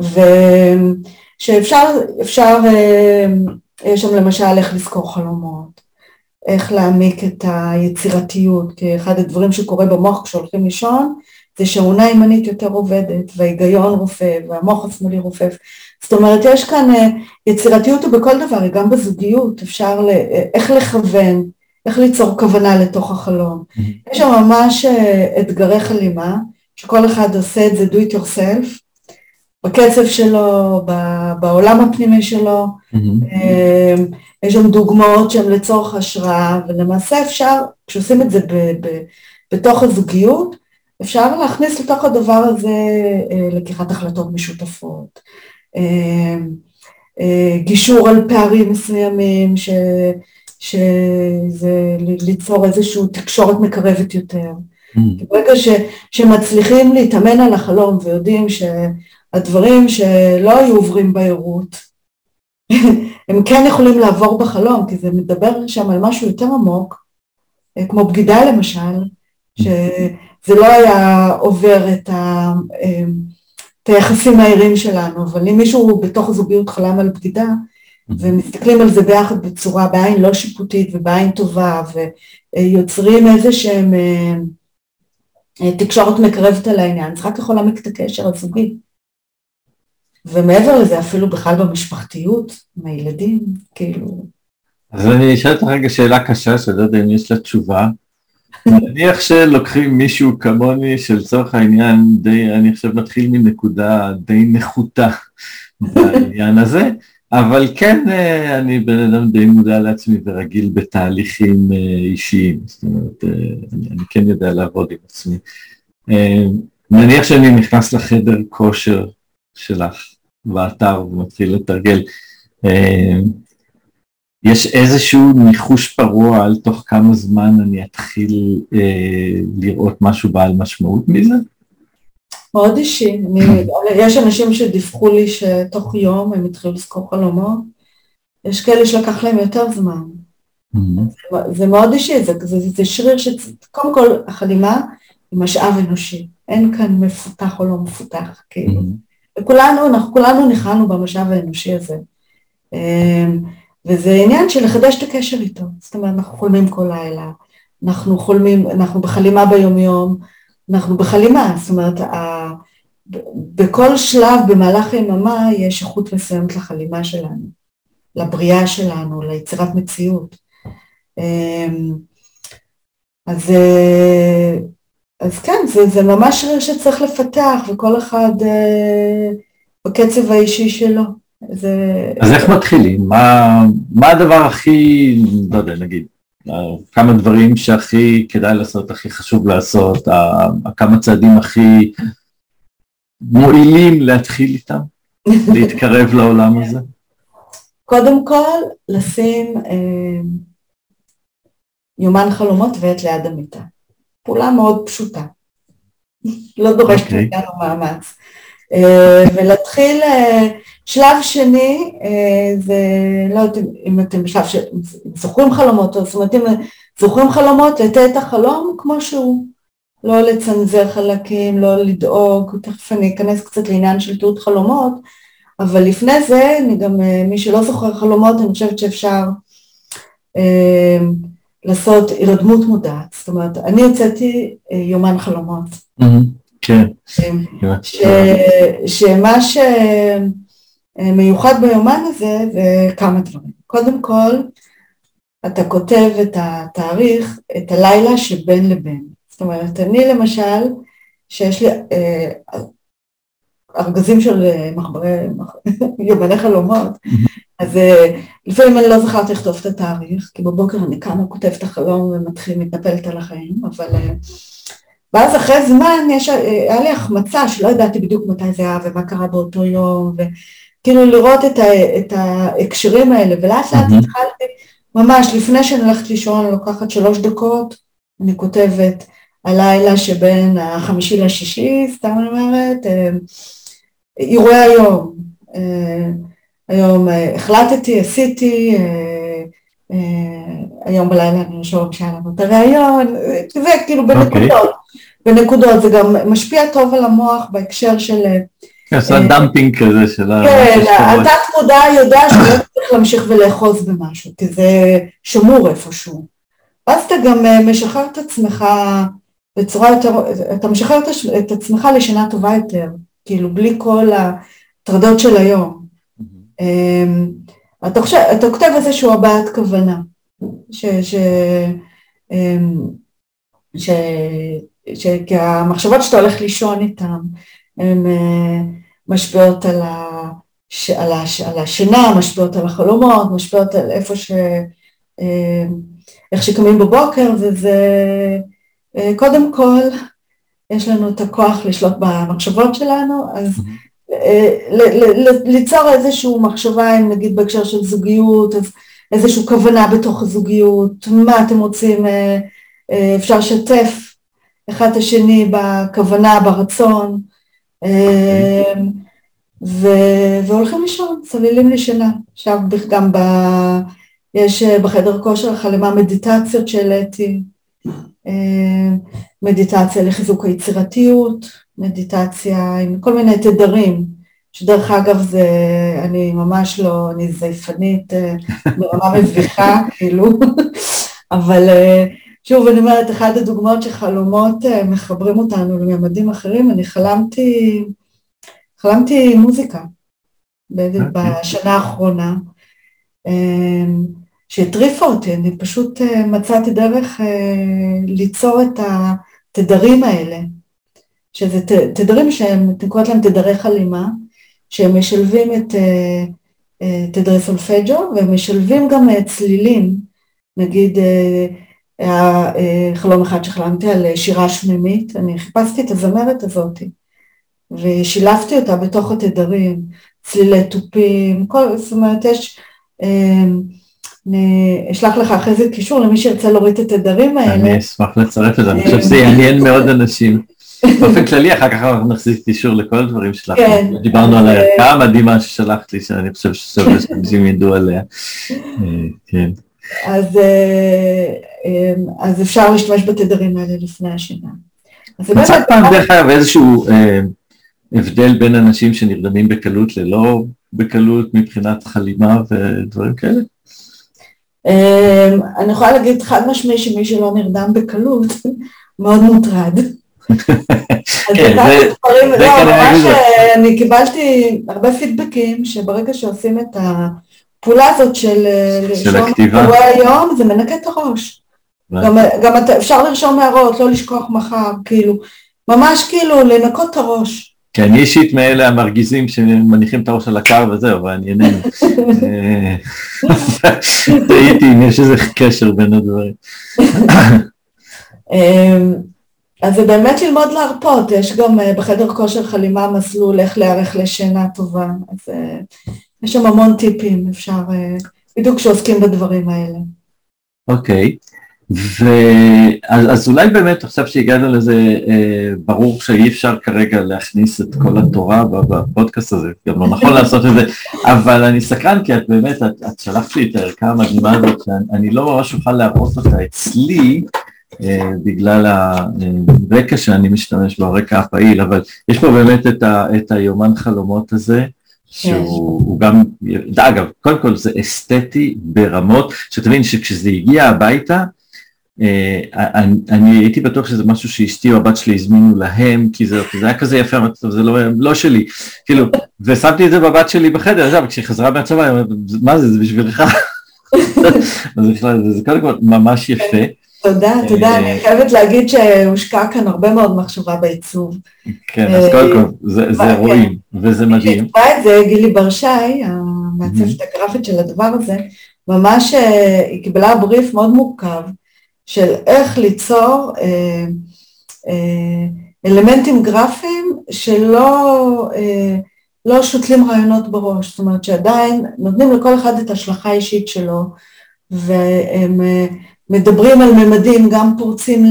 ושאפשר, אפשר, אה, יש שם למשל איך לזכור חלומות, איך להעמיק את היצירתיות, כי אחד הדברים שקורה במוח כשהולכים לישון, זה שהאונה הימנית יותר עובדת, וההיגיון רופף, והמוח השמאלי רופף. זאת אומרת, יש כאן אה, יצירתיות בכל דבר, גם בזוגיות, אפשר ל... אה, איך לכוון, איך ליצור כוונה לתוך החלום. Mm-hmm. יש שם ממש אתגרי חלימה, שכל אחד עושה את זה do it yourself, בקצב שלו, בעולם הפנימי שלו, mm-hmm. יש שם דוגמאות שהן לצורך השראה, ולמעשה אפשר, כשעושים את זה ב, ב, בתוך הזוגיות, אפשר להכניס לתוך הדבר הזה לקיחת החלטות משותפות, גישור על פערים מסוימים, ש, שזה ליצור איזושהי תקשורת מקרבת יותר. Mm. ברגע ש, שמצליחים להתאמן על החלום ויודעים שהדברים שלא היו עוברים בעירות, (laughs) הם כן יכולים לעבור בחלום, כי זה מדבר שם על משהו יותר עמוק, כמו בגידה למשל, שזה לא היה עובר את, ה, את היחסים הערים שלנו, אבל אם מישהו בתוך הזוגיות חלם על בגידה, ומסתכלים על זה ביחד בצורה, בעין לא שיפוטית ובעין טובה, ויוצרים איזה שהם אה, אה, תקשורת מקרבת על העניין, זה רק יכול להעמיק את הקשר הזוגי. ומעבר לזה, אפילו בכלל במשפחתיות, עם הילדים, כאילו... אז אני אשאל אותך רגע שאלה קשה, שאני לא יודע אם יש לה תשובה. (laughs) נניח שלוקחים מישהו כמוני, שלצורך העניין די, אני עכשיו מתחיל מנקודה די נחותה בעניין הזה, אבל כן אה, אני בן אדם די מודע לעצמי ורגיל בתהליכים אה, אישיים, זאת אומרת, אה, אני, אני כן יודע לעבוד עם עצמי. נניח שאני נכנס לחדר כושר שלך באתר ומתחיל לתרגל, יש איזשהו ניחוש פרוע על תוך כמה זמן אני אתחיל לראות משהו בעל משמעות מזה? מאוד אישי. אני, יש אנשים שדיווחו לי שתוך יום הם התחילו לזכור חלומות, יש כאלה שלקח להם יותר זמן. Mm-hmm. זה מאוד אישי, זה, זה, זה זה שריר ש... קודם כל, החלימה היא משאב אנושי, אין כאן מפותח או לא מפותח, כאילו. Mm-hmm. וכולנו, אנחנו כולנו ניחנו במשאב האנושי הזה. אמ, וזה עניין של לחדש את הקשר איתו. זאת אומרת, אנחנו חולמים כל לילה, אנחנו חולמים, אנחנו בחלימה ביומיום, אנחנו בחלימה, זאת אומרת, ה... בכל שלב במהלך היממה יש איכות מסוימת לחלימה שלנו, לבריאה שלנו, ליצירת מציאות. אמ, אז, אה, אז כן, זה, זה ממש שריר שצריך לפתח, וכל אחד אה, בקצב האישי שלו. זה... אז איך מתחילים? מה, מה הדבר הכי, לא יודע, נגיד, כמה דברים שהכי כדאי לעשות, הכי חשוב לעשות, כמה צעדים הכי מועילים להתחיל איתם, (laughs) להתקרב לעולם הזה? קודם כל, לשים אה, יומן חלומות ועת ליד המיטה. פעולה מאוד פשוטה. לא דורשת okay. אוקיי. מאיתנו מאמץ. אה, ולהתחיל, אה, שלב שני, אה, זה, לא יודעת אם אתם בשלב שזוכרים חלומות, זאת אומרת אם זוכרים חלומות, לתת את החלום כמו שהוא, לא לצנזר חלקים, לא לדאוג, תכף אני אכנס קצת לעניין של תיעוד חלומות, אבל לפני זה, אני גם, מי שלא זוכר חלומות, אני חושבת שאפשר לעשות הירדמות מודעת, זאת אומרת, אני הוצאתי אה, יומן חלומות. Mm-hmm. כן. שמה שמיוחד ביומן הזה זה כמה דברים. קודם כל, אתה כותב את התאריך, את הלילה שבין לבין. זאת אומרת, אני למשל, שיש לי אה, ארגזים של מחברי, (laughs) יומני חלומות, אז אה, לפעמים אני לא זכרתי לכתוב את התאריך, כי בבוקר אני קמה, כותבת את החלום ומתחיל, מתנפלת על החיים, אבל אה, ואז אחרי זמן יש, היה לי החמצה שלא ידעתי בדיוק מתי זה היה ומה קרה באותו יום, ו, כאילו לראות את, ה, את ההקשרים האלה, ולאט לאט. התחלתי, ממש לפני שאני הולכת לישון, לוקחת שלוש דקות, אני כותבת הלילה שבין החמישי לשישי, סתם אני אומרת, אה, אירועי היום, אה, היום אה, החלטתי, עשיתי, היום בלילה אני אשאול כשהיה לנו את הראיון, זה כאילו אוקיי. בנקודות. בנקודות, זה גם משפיע טוב על המוח בהקשר של... עושה דמפינג כזה של ה... כן, התת מודע יודע שלא צריך להמשיך ולאחוז במשהו, כי זה שמור איפשהו. ואז אתה גם משחרר את עצמך בצורה יותר, אתה משחרר את עצמך לשינה טובה יותר, כאילו בלי כל הטרדות של היום. אמ, אתה, חושב, אתה כותב איזשהו הבעת כוונה, ש, ש, אמ, ש, ש, כי המחשבות שאתה הולך לישון איתן, הן אה, משפיעות על, ה, על, הש, על השינה, משפיעות על החלומות, משפיעות על איפה ש... אמ, איך שקמים בבוקר, וזה אה, קודם כל, יש לנו את הכוח לשלוט במחשבות שלנו, אז אה, ליצור איזושהי מחשבה, אם נגיד בהקשר של זוגיות, אז איזושהי כוונה בתוך הזוגיות, מה אתם רוצים, אה, אפשר לשתף אחד את השני בכוונה, ברצון, ו- והולכים לישון, צוללים לשינה. עכשיו גם ב... יש בחדר כושר חלמה מדיטציות שהעליתי, אה, מדיטציה לחיזוק היצירתיות, מדיטציה עם כל מיני תדרים, שדרך אגב זה, אני ממש לא, אני זייפנית אה, (laughs) ברמה מביכה, כאילו, (laughs) אבל אה, שוב, אני אומרת, אחת הדוגמאות שחלומות מחברים אותנו לממדים אחרים, אני חלמתי, חלמתי מוזיקה אוקיי. בשנה האחרונה. שהטריפה אותי, אני פשוט אה, מצאתי דרך אה, ליצור את התדרים האלה, שזה תדרים שהם, אני קוראת להם תדרי חלימה, שהם משלבים את אה, תדרי סולפג'ו והם משלבים גם צלילים, נגיד היה חלום אחד שחלמתי על שירה שמימית, אני חיפשתי את הזמרת הזאת ושילבתי אותה בתוך התדרים, צלילי תופים, כל, זאת אומרת יש אשלח לך אחרי זה קישור למי שירצה להוריד את התדרים האלה. אני אשמח לצרף את זה, אני חושב שזה יעניין מאוד אנשים. באופן כללי, אחר כך אנחנו נחזיק קישור לכל הדברים שלך. כן. דיברנו על הערכה המדהימה ששלחת לי, שאני חושב ששווה שאנשים ידעו עליה. אה, כן. אה, אה, אז אפשר להשתמש בתדרים האלה לפני השינה. מצאת פעם דרך אגב איזשהו הבדל בין אנשים שנרדמים בקלות ללא בקלות מבחינת חלימה ודברים כאלה? אמ, אני יכולה להגיד חד משמעי שמי שלא נרדם בקלות (laughs) מאוד מוטרד. (laughs) כן, לא, ממש אה, אני קיבלתי הרבה פידבקים שברגע שעושים את הפעולה הזאת של לרשום אירועי היום, זה מנקה את הראש. גם אפשר לרשום הערות, לא לשכוח מחר, כאילו, ממש כאילו לנקות את הראש. כי אני אישית מאלה המרגיזים שמניחים את הראש על הקר וזהו, אבל אני איננו. (laughs) תהיתי אם יש איזה קשר בין הדברים. אמ, אז זה באמת ללמוד להרפות, יש גם אה, בחדר כושר חלימה מסלול איך להיערך לשינה טובה, אז אה, יש שם המון טיפים, אפשר, אה, בדיוק כשעוסקים בדברים האלה. אוקיי. Okay. ואז אז אולי באמת עכשיו שהגענו לזה, אה, ברור שאי אפשר כרגע להכניס את כל התורה בפודקאסט הזה, גם לא נכון לעשות את זה, אבל אני סקרן כי את באמת, את, את שלחת לי את הערכה המדהימה הזאת, שאני לא ממש אוכל להראות אותה אצלי, אה, בגלל הרקע שאני משתמש בו, הרקע הפעיל, אבל יש פה באמת את, ה, את היומן חלומות הזה, שהוא גם, אגב, קודם כל זה אסתטי ברמות, שתבין שכשזה הגיע הביתה, אני, אני הייתי בטוח שזה משהו שאשתי או הבת שלי הזמינו להם, כי זה, זה היה כזה יפה, זה לא, לא שלי, כאילו, ושמתי את זה בבת שלי בחדר, עכשיו, כשהיא חזרה מהצבא, היא אומרת, מה זה, זה בשבילך? (laughs) אז בכלל, זה, זה קודם כל ממש יפה. תודה, תודה, אני חייבת להגיד שהושקע כאן הרבה מאוד מחשבה בעיצוב. כן, אז קודם כל, זה כן. רואים, וזה מדהים. היא את זה, גילי ברשי, המעצבת הגרפית של הדבר הזה, ממש, אה, היא קיבלה בריף מאוד מורכב. של איך ליצור אה, אה, אלמנטים גרפיים שלא, אה, לא שותלים רעיונות בראש, זאת אומרת שעדיין נותנים לכל אחד את ההשלכה האישית שלו, והם אה, מדברים על ממדים, גם פורצים,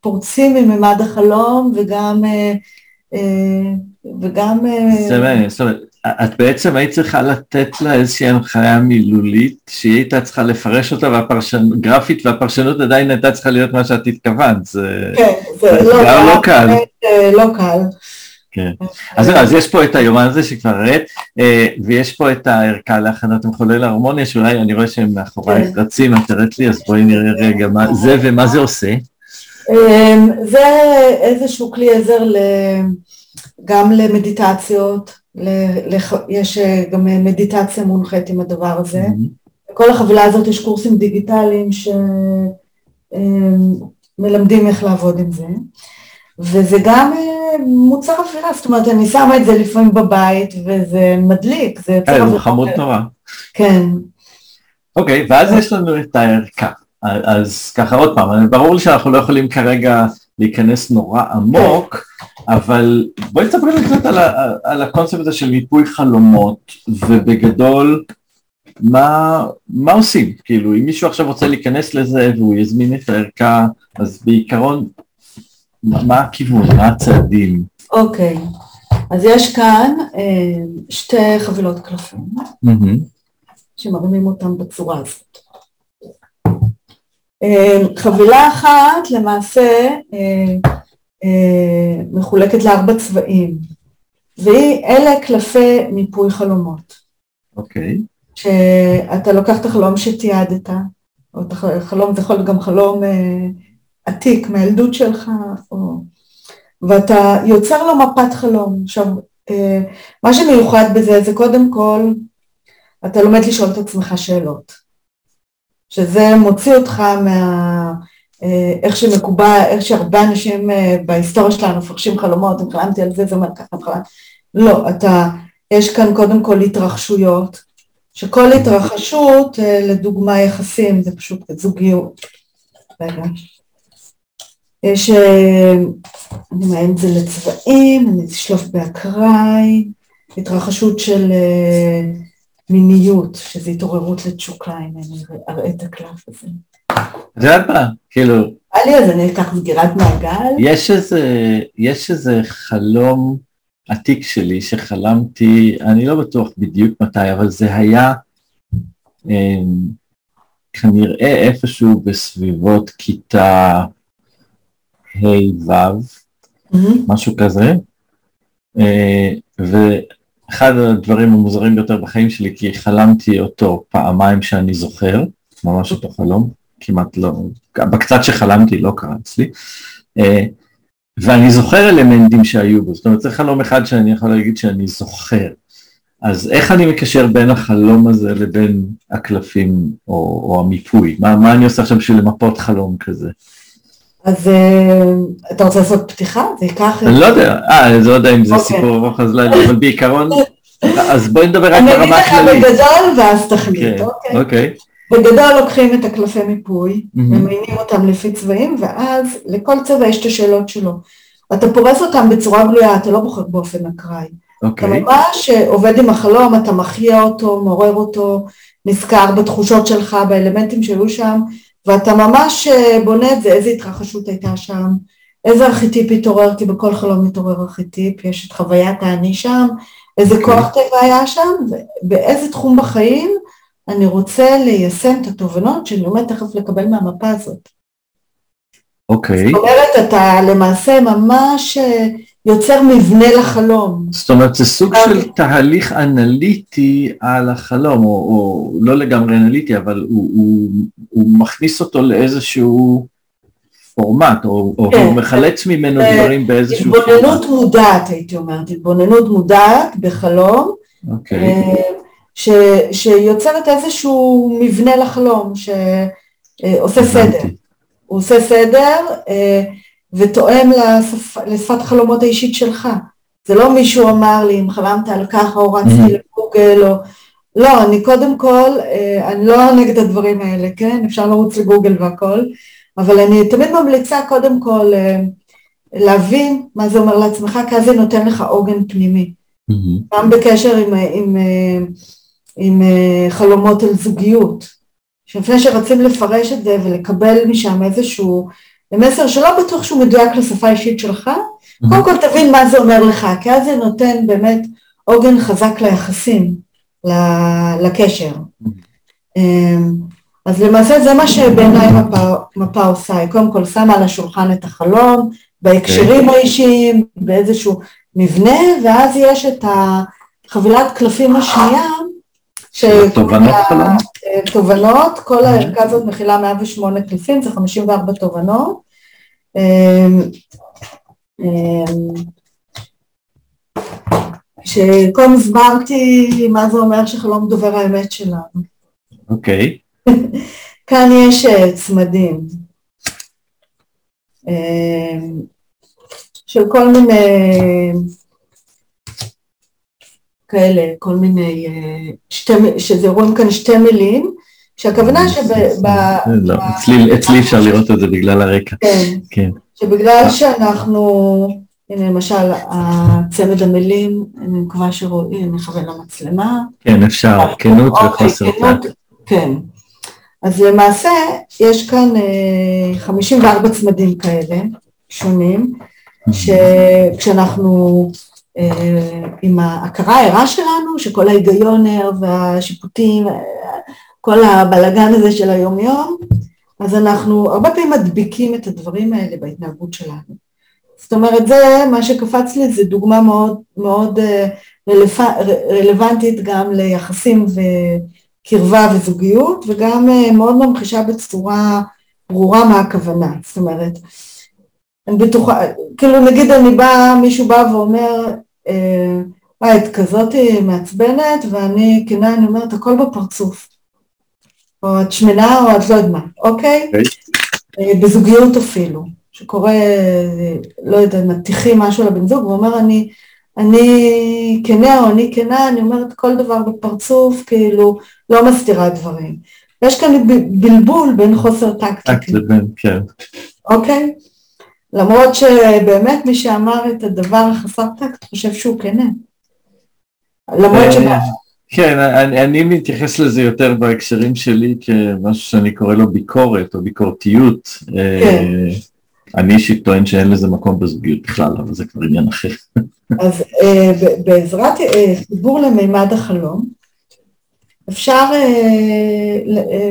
פורצים מממד החלום וגם... אה, אה, וגם... זאת אומרת, את בעצם היית צריכה לתת לה איזושהי הנחיה מילולית שהיא הייתה צריכה לפרש אותה והפרשנות, גרפית והפרשנות עדיין הייתה צריכה להיות מה שאת התכוונת, זה, כן, זה, זה לא, לא קל. לא קל. כן. אז, אז יש פה את היומן הזה שכבר ראית, אה, ויש פה את הערכה להכנת מחולל הרמוניה, שאולי אני רואה שהם מאחורי כן. רצים, את הראית לי, אז בואי נראה רגע מה זה ומה זה עושה. אמ, זה איזשהו כלי עזר גם למדיטציות, יש אה, גם מדיטציה מונחית עם הדבר הזה. בכל החבילה הזאת יש קורסים דיגיטליים שמלמדים איך לעבוד עם זה. וזה גם אה, מוצר אווירה, זאת אומרת, אני שמה את זה לפעמים בבית, וזה מדליק, זה יוצר אווירה. חמוד נורא. כן. אוקיי, ואז יש לנו את הערכה. אז ככה עוד פעם, ברור לי שאנחנו לא יכולים כרגע להיכנס נורא עמוק, אבל בואי תספרי לי קצת על, על הקונספט הזה של מיפוי חלומות, ובגדול, מה, מה עושים? כאילו, אם מישהו עכשיו רוצה להיכנס לזה והוא יזמין את הערכה, אז בעיקרון מה הכיוון? מה הצעדים? אוקיי, אז יש כאן אה, שתי חבילות קלפים שמרימים אותם בצורה הזאת. אה, חבילה אחת למעשה אה, מחולקת לארבע צבעים, ואלה קלפי מיפוי חלומות. אוקיי. שאתה לוקח את החלום שתיעדת, או את החלום, זה יכול להיות גם חלום עתיק מהילדות שלך, או... ואתה יוצר לו מפת חלום. עכשיו, אה, מה שמיוחד בזה זה קודם כל, אתה לומד לשאול את עצמך שאלות, שזה מוציא אותך מה... אה, איך שמקובל, איך שהרבה אנשים אה, בהיסטוריה שלנו מפרשים חלומות, אם חלמתי על זה, זה אומר ככה, חלמתי. לא, אתה, יש כאן קודם כל התרחשויות, שכל התרחשות, לדוגמה יחסים, זה פשוט זוגיות. רגע. יש, אה, אני מעין את זה לצבעים, אני אשלוף באקראי, התרחשות של אה, מיניות, שזה התעוררות לתשוקה, אם אני אראה את הקלף הזה. את יודעת מה, כאילו... לי אז אני אקח סגירת מעגל. יש איזה, יש איזה חלום עתיק שלי שחלמתי, אני לא בטוח בדיוק מתי, אבל זה היה אה, כנראה איפשהו בסביבות כיתה ה'-ו', mm-hmm. משהו כזה, אה, ואחד הדברים המוזרים ביותר בחיים שלי, כי חלמתי אותו פעמיים שאני זוכר, ממש אותו חלום, כמעט לא, בקצת שחלמתי לא קרה אצלי, אה, ואני זוכר אלמנטים שהיו בו, זאת אומרת זה חלום אחד שאני יכול להגיד שאני זוכר. אז איך אני מקשר בין החלום הזה לבין הקלפים או, או המיפוי? מה, מה אני עושה עכשיו בשביל למפות חלום כזה? אז אה, אתה רוצה לעשות פתיחה? זה ייקח... אני לא יודע, אה, אני לא יודע אם זה אוקיי. סיפור ארוך אז לא יודע, אבל בעיקרון, (laughs) אז בואי נדבר רק ברמה הכללית. אני אגיד לך בגדול ואז תחליט, אוקיי? בגדול לוקחים את הקלפי מיפוי, ממיינים אותם לפי צבעים, ואז לכל צבע יש את השאלות שלו. אתה פורס אותם בצורה גלויה, אתה לא בוחר באופן אקראי. אוקיי. אתה ממש עובד עם החלום, אתה מחיה אותו, מעורר אותו, נזכר בתחושות שלך, באלמנטים שהיו שם, ואתה ממש אה, בונה את זה, איזה התרחשות הייתה שם, איזה ארכיטיפ התעורר, כי בכל חלום מתעורר ארכיטיפ, יש את חוויית האני שם, איזה okay. אוקיי. כוח טבע היה שם, ובאיזה תחום בחיים אני רוצה ליישם את התובנות שאני עומד תכף לקבל מהמפה הזאת. אוקיי. Okay. זאת אומרת, אתה למעשה ממש אה, יוצר מבנה לחלום. זאת אומרת, זה סוג של אוקיי. תהליך אנליטי על החלום, או, או לא לגמרי אנליטי, אבל הוא, הוא, הוא מכניס אותו לאיזשהו פורמט, או, או כן. הוא מחלץ ממנו אה, דברים באיזשהו פורמט. התבוננות מודעת, הייתי אומרת, התבוננות מודעת בחלום, אוקיי. אה, ש, שיוצרת איזשהו מבנה לחלום, שעושה סדר. הוא עושה סדר, ותואם לשפ... לשפת החלומות האישית שלך. זה לא מישהו אמר לי, אם חלמת על ככה או רצתי mm-hmm. לגוגל או... לא, אני קודם כל, אה, אני לא נגד הדברים האלה, כן? אפשר לרוץ לגוגל והכל, אבל אני תמיד ממליצה קודם כל אה, להבין מה זה אומר לעצמך, כי אז זה נותן לך עוגן פנימי. mm-hmm. גם בקשר עם, עם, עם, עם חלומות על זוגיות. שלפני שרוצים לפרש את זה ולקבל משם איזשהו מסר שלא בטוח שהוא מדויק לשפה האישית שלך, mm-hmm. קודם כל תבין מה זה אומר לך, כי אז זה נותן באמת עוגן חזק ליחסים, לקשר. Mm-hmm. אז למעשה זה מה שבעיניי מפה, מפה עושה, היא קודם כל שמה על השולחן את החלום, בהקשרים okay. האישיים, באיזשהו מבנה, ואז יש את החבילת קלפים השנייה, תובנות חלום. תובנות, כל הערכה הזאת מכילה 108 קלפים, זה 54 תובנות. אמ, אמ, שקודם הסברתי מה זה אומר שחלום דובר האמת שלנו. אוקיי. (laughs) כאן יש אה, צמדים של כל מיני כאלה, כל מיני, אה, שתי, שזה רואים כאן שתי מילים, שהכוונה שב... לא, אצלי אפשר לראות את זה בגלל הרקע. כן, כן. שבגלל שאנחנו, הנה למשל הצמד המילים, אני מקווה שרואים, אני אכוון למצלמה. כן, אפשר, כנות אוקיי, וחוסר טקט. כן. אז למעשה יש כאן 54 אה, צמדים כאלה, שונים, שכשאנחנו אה, עם ההכרה הערה שלנו, שכל ההיגיון והשיפוטים, כל הבלגן הזה של היום-יום, אז אנחנו הרבה פעמים מדביקים את הדברים האלה בהתנהגות שלנו. זאת אומרת, זה, מה שקפץ לי זה דוגמה מאוד מאוד אה, רלפ... רלוונטית גם ליחסים וקרבה וזוגיות, וגם אה, מאוד ממחישה בצורה ברורה מה הכוונה. זאת אומרת, אני בטוחה, כאילו נגיד אני באה, מישהו בא ואומר, וואי, את כזאת מעצבנת, ואני כנה, אני אומרת, הכל בפרצוף. או את שמנה או את לא יודעת מה, אוקיי? אוקיי. בזוגיות אפילו, שקורה, לא יודעת, מטיחים משהו לבן זוג, הוא אומר, אני, אני כנה או אני כנה, אני אומרת כל דבר בפרצוף, כאילו, לא מסתירה דברים. יש כאן בלבול בין חוסר טקט. טקט לבין, כן. אוקיי? למרות שבאמת מי שאמר את הדבר החסר טקט חושב שהוא כנה. למרות אה, ש... כן, אני, אני מתייחס לזה יותר בהקשרים שלי כמשהו שאני קורא לו ביקורת או ביקורתיות. אה, כן. אני אישית טוען שאין לזה מקום בזוגיות בכלל, אבל זה כבר עניין אחר. אז אה, בעזרת חיבור למימד החלום, אפשר,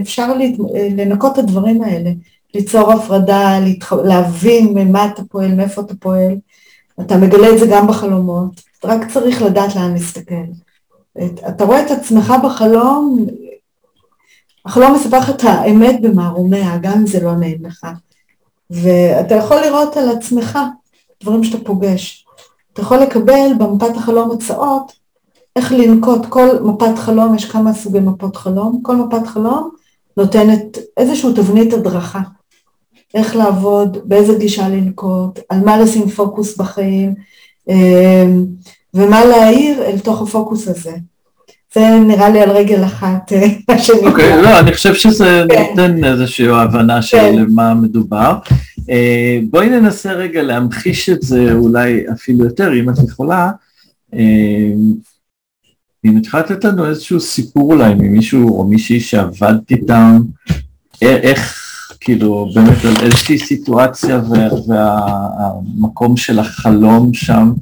אפשר לנקות את הדברים האלה. ליצור הפרדה, להתח... להבין ממה אתה פועל, מאיפה אתה פועל. אתה מגלה את זה גם בחלומות, רק צריך לדעת לאן להסתכל. אתה רואה את עצמך בחלום, החלום מספר לך את האמת במערומיה, גם אם זה לא נעים לך. ואתה יכול לראות על עצמך דברים שאתה פוגש. אתה יכול לקבל במפת החלום הצעות איך לנקוט, כל מפת חלום, יש כמה סוגי מפות חלום, כל מפת חלום נותנת איזושהי תבנית הדרכה. איך לעבוד, באיזה גישה לנקוט, על מה לשים פוקוס בחיים, אמ, ומה להעיר אל תוך הפוקוס הזה. זה נראה לי על רגל אחת, אה, (laughs) מה שאני... אוקיי, לא, אני חושב שזה כן. נותן איזושהי הבנה של כן. מה מדובר. אה, בואי ננסה רגע להמחיש את זה אולי אפילו יותר, אם את יכולה. אה, אם את יכולה לתת לנו איזשהו סיפור אולי ממישהו או מישהי שעבדת איתם, איך כאילו באמת על איזושהי סיטואציה והמקום של החלום שם,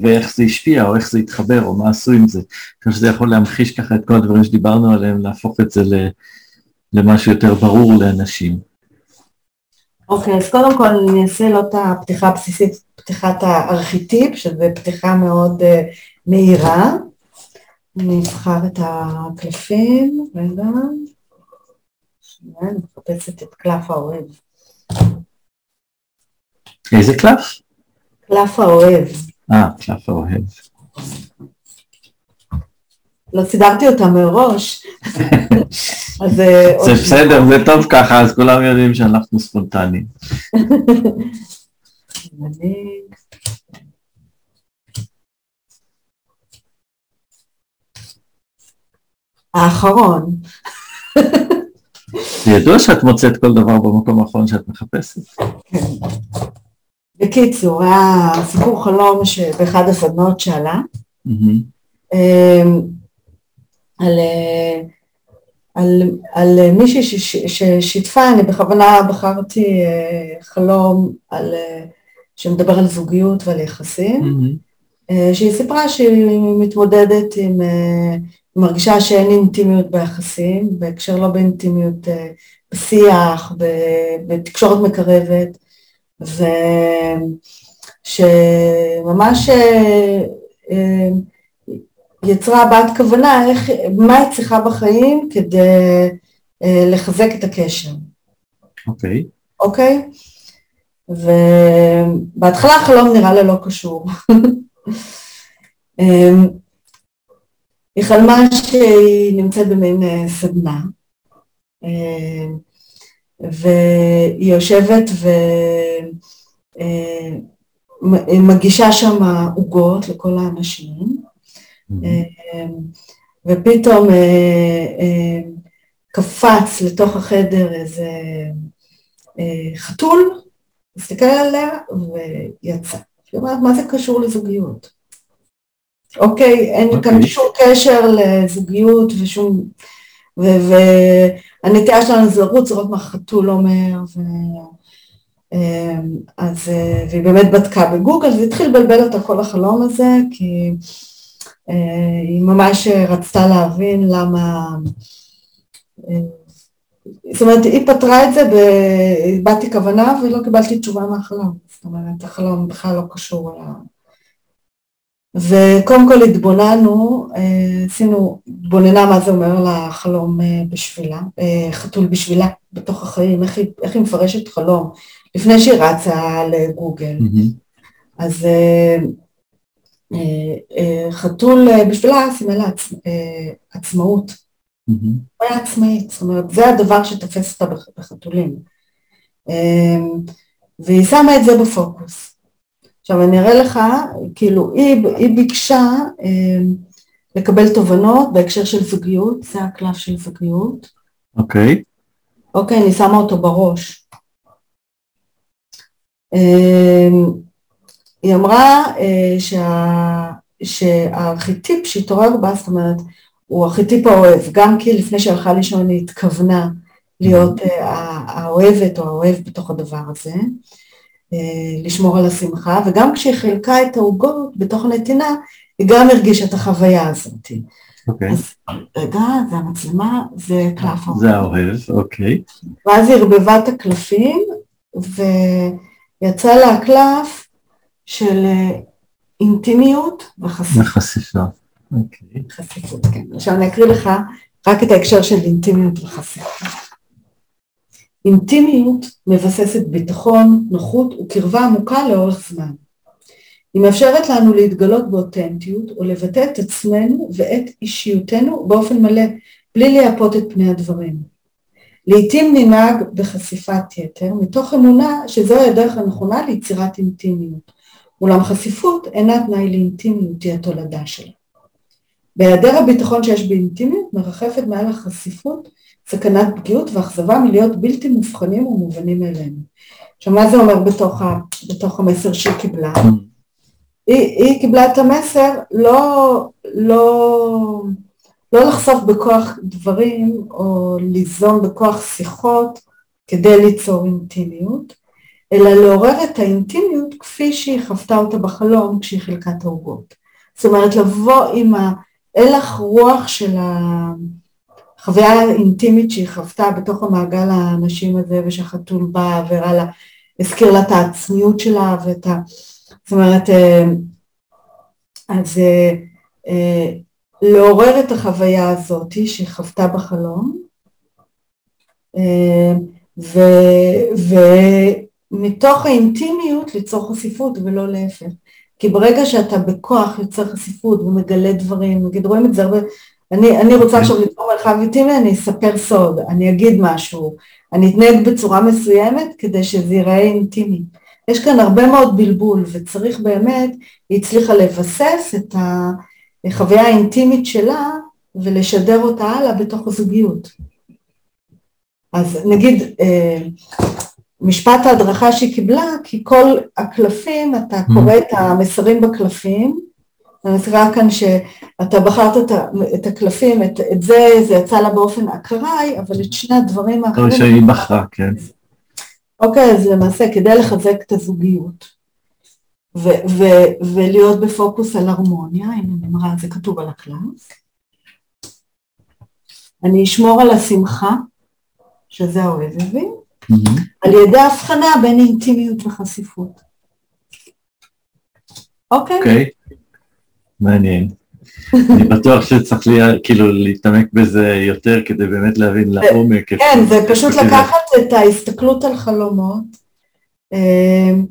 ואיך זה השפיע, או איך זה התחבר, או מה עשו עם זה. חושב שזה יכול להמחיש ככה את כל הדברים שדיברנו עליהם, להפוך את זה למשהו יותר ברור לאנשים. אוקיי, okay, אז קודם כל אני אעשה לו את הפתיחה הבסיסית, פתיחת הארכיטיפ, שזה פתיחה מאוד uh, מהירה. אני אבחר את הקלפים, רגע. אני מחפשת את קלף האוהב. איזה קלף? קלף האוהב. אה, קלף האוהב. לא סידרתי אותה מראש. (laughs) אז... אה, זה בסדר, זה טוב ככה, אז כולם יודעים שאנחנו ספונטניים. (laughs) האחרון. (laughs) זה ידוע שאת מוצאת כל דבר במקום האחרון שאת מחפשת. כן. בקיצור, היה סיפור חלום שבאחד הסדנות שעלה, על, על, על מישהי ששיתפה, אני בכוונה בחרתי חלום על, שמדבר על זוגיות ועל יחסים. שהיא סיפרה שהיא מתמודדת עם, מרגישה שאין אינטימיות ביחסים, בהקשר לא באינטימיות בשיח, בתקשורת מקרבת, ושממש אה, אה, יצרה בת כוונה איך, מה היא צריכה בחיים כדי אה, לחזק את הקשר. אוקיי. Okay. אוקיי? Okay? ובהתחלה החלום נראה לה לא קשור. (laughs) היא חלמה שהיא נמצאת במין סדנה, והיא יושבת ומגישה שם עוגות לכל האנשים, ופתאום אה, אה, קפץ לתוך החדר איזה אה, חתול, הסתכל עליה ויצא. היא אומרת, מה זה קשור לזוגיות? אוקיי, אין כאן אוקיי. שום קשר לזוגיות ושום... והנטייה שלנו זה לרוץ, לראות מה חתול אומר, ו... אמ, אז, אה, והיא באמת בדקה בגוגל, זה התחיל לבלבל אותה כל החלום הזה, כי אה, היא ממש רצתה להבין למה... זאת אומרת, היא פתרה את זה, באתי כוונה ולא קיבלתי תשובה מהחלום. זאת אומרת, החלום בכלל לא קשור ל... וקודם כל התבוננו, אה, עשינו, התבוננה מה זה אומר לחלום אה, בשבילה, אה, חתול בשבילה בתוך החיים, איך היא, איך היא מפרשת חלום, לפני שהיא רצה לגוגל. Mm-hmm. אז חתול בשבילה סימל. עצמאות. הוא היה עצמאית, זאת אומרת, זה הדבר שתופס אותה בחתולים. והיא שמה את זה בפוקוס. עכשיו אני אראה לך, כאילו היא, היא ביקשה אה, לקבל תובנות בהקשר של זוגיות, זה הקלף של זוגיות. אוקיי. Okay. אוקיי, אני שמה אותו בראש. אה, היא אמרה אה, שה, שהארכיטיפ שהתעורר בה, זאת אומרת, הוא ארכיטיפ האוהב, גם כי לפני שהלכה לישון היא התכוונה להיות אה, האוהבת או האוהב בתוך הדבר הזה. אה, לשמור על השמחה, וגם כשהיא חילקה את העוגות בתוך הנתינה, היא גם הרגישה את החוויה הזאת. אוקיי. אז רגע, זה המצלמה, זה קלף האוהב. זה האוהב, אוקיי. ואז היא ערבבה את הקלפים, ויצא לה הקלף של אה, אינטימיות וחשיפה. וחשיפה, אוקיי. חשיפות, כן. עכשיו אני אקריא לך רק את ההקשר של אינטימיות וחשיפה. אינטימיות מבססת ביטחון, נוחות וקרבה עמוקה לאורך זמן. היא מאפשרת לנו להתגלות באותנטיות ולבטא את עצמנו ואת אישיותנו באופן מלא, בלי לייפות את פני הדברים. לעתים ננהג בחשיפת יתר, מתוך אמונה שזוהי הדרך הנכונה ליצירת אינטימיות, אולם חשיפות אינה תנאי לאינטימיות, היא התולדה שלה. בהיעדר הביטחון שיש באינטימיות מרחפת מעל החשיפות סכנת פגיעות ואכזבה מלהיות בלתי מובחנים ומובנים אלינו. עכשיו מה זה אומר בתוך, ה, בתוך המסר שהיא קיבלה? Mm. היא, היא קיבלה את המסר לא, לא, לא לחשוף בכוח דברים או ליזום בכוח שיחות כדי ליצור אינטימיות, אלא לעורר את האינטימיות כפי שהיא חוותה אותה בחלום כשהיא חילקה את העוגות. זאת אומרת לבוא עם ההלך רוח של ה... חוויה אינטימית שהיא חוותה בתוך המעגל האנשים הזה ושהחתול בא והראה לה, הזכיר לה את העצמיות שלה ואת ה... זאת אומרת, אה, אז אה, אה, לעורר את החוויה הזאת שהיא חוותה בחלום ו, ומתוך האינטימיות ליצור חשיפות ולא להפך. כי ברגע שאתה בכוח יוצר חשיפות ומגלה דברים, נגיד רואים את זה הרבה אני, אני רוצה עכשיו ליצור מרחב אינטימי, אני אספר סוד, אני אגיד משהו, אני אתנהג בצורה מסוימת כדי שזה ייראה אינטימי. יש כאן הרבה מאוד בלבול וצריך באמת, היא הצליחה לבסס את החוויה האינטימית שלה ולשדר אותה הלאה בתוך הזוגיות. אז נגיד, אה, משפט ההדרכה שהיא קיבלה, כי כל הקלפים, אתה קורא את המסרים בקלפים, אני מזכירה כאן שאתה בחרת את, את הקלפים, את, את זה, זה יצא לה באופן אקראי, אבל את שני הדברים האחרים... שהיא בחרה, כן. אוקיי, אז למעשה כדי לחזק את הזוגיות ו- ו- ולהיות בפוקוס על הרמוניה, הנה אני את זה כתוב על הקלאס, אני אשמור על השמחה, שזה האוהבים, mm-hmm. על ידי הבחנה בין אינטימיות וחשיפות. אוקיי? Okay. אוקיי. Okay. מעניין. (laughs) אני בטוח שצריך לי, כאילו להתעמק בזה יותר כדי באמת להבין לעומק. כן, זה פשוט לקחת את ההסתכלות על חלומות, אמ,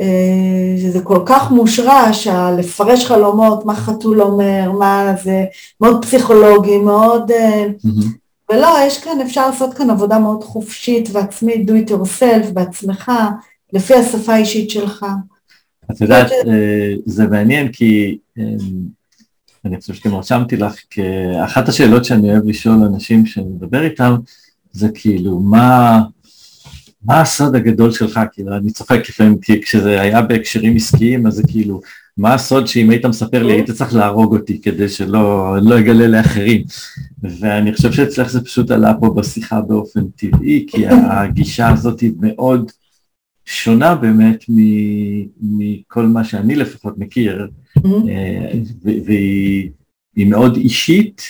אה, שזה כל כך מושרש, לפרש חלומות, מה חתול אומר, מה זה, מאוד פסיכולוגי, מאוד... אה, ולא, יש כאן, אפשר לעשות כאן עבודה מאוד חופשית ועצמית, do it yourself בעצמך, לפי השפה האישית שלך. את יודעת, אה, זה מעניין כי אני חושב שגם רשמתי לך, כאחת השאלות שאני אוהב לשאול אנשים שאני מדבר איתם, זה כאילו, מה, מה הסוד הגדול שלך? כאילו, אני צוחק לפעמים, כי כשזה היה בהקשרים עסקיים, אז זה כאילו, מה הסוד שאם היית מספר לי, היית צריך להרוג אותי כדי שלא לא אגלה לאחרים. ואני חושב שאצלך זה פשוט עלה פה בשיחה באופן טבעי, כי הגישה הזאת היא מאוד שונה באמת מכל מה שאני לפחות מכיר. אה, והיא מאוד אישית,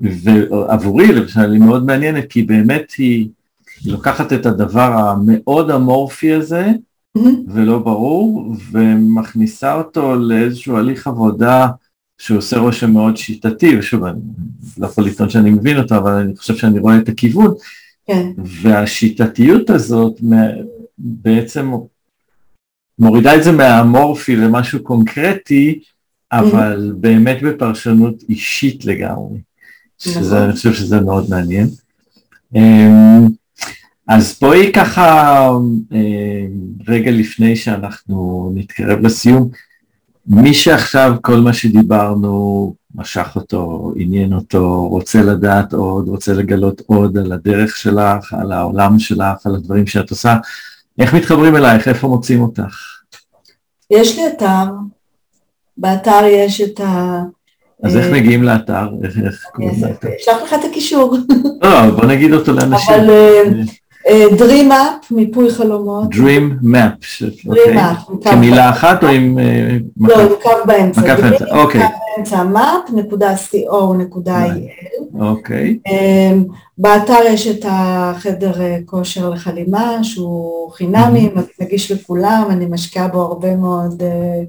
ועבורי למשל היא מאוד מעניינת, כי באמת היא, היא לוקחת את הדבר המאוד אמורפי הזה, ולא ברור, ומכניסה אותו לאיזשהו הליך עבודה שעושה רושם מאוד שיטתי, ושוב, אני לא יכול לטעון שאני מבין אותו, אבל אני חושב שאני רואה את הכיוון, כן. והשיטתיות הזאת בעצם מורידה את זה מהאמורפי למשהו קונקרטי, אבל mm-hmm. באמת בפרשנות אישית לגמרי. שזה, נכון. אני חושב שזה מאוד מעניין. אז בואי ככה, אמ, רגע לפני שאנחנו נתקרב לסיום, מי שעכשיו כל מה שדיברנו משך אותו, עניין אותו, רוצה לדעת עוד, רוצה לגלות עוד על הדרך שלך, על העולם שלך, על הדברים שאת עושה, איך מתחברים אלייך? איפה מוצאים אותך? יש לי אתר, באתר יש את ה... אז איך אה, מגיעים לאתר? איך קוראים לאתר? אשלח לך את הקישור. לא, בוא נגיד אותו לאנשים. אבל אה, אה, Dream Map, מיפוי חלומות. Dream Map. אוקיי. כמילה אחת או עם... לא, עם קו באמצע. מקו באמצע, אוקיי. באמצע map.co.il. אוקיי. אמ, באתר יש את החדר אה, כושר לחלימה שהוא חינמי, נגיש לכולם, אני משקיעה בו הרבה מאוד אה,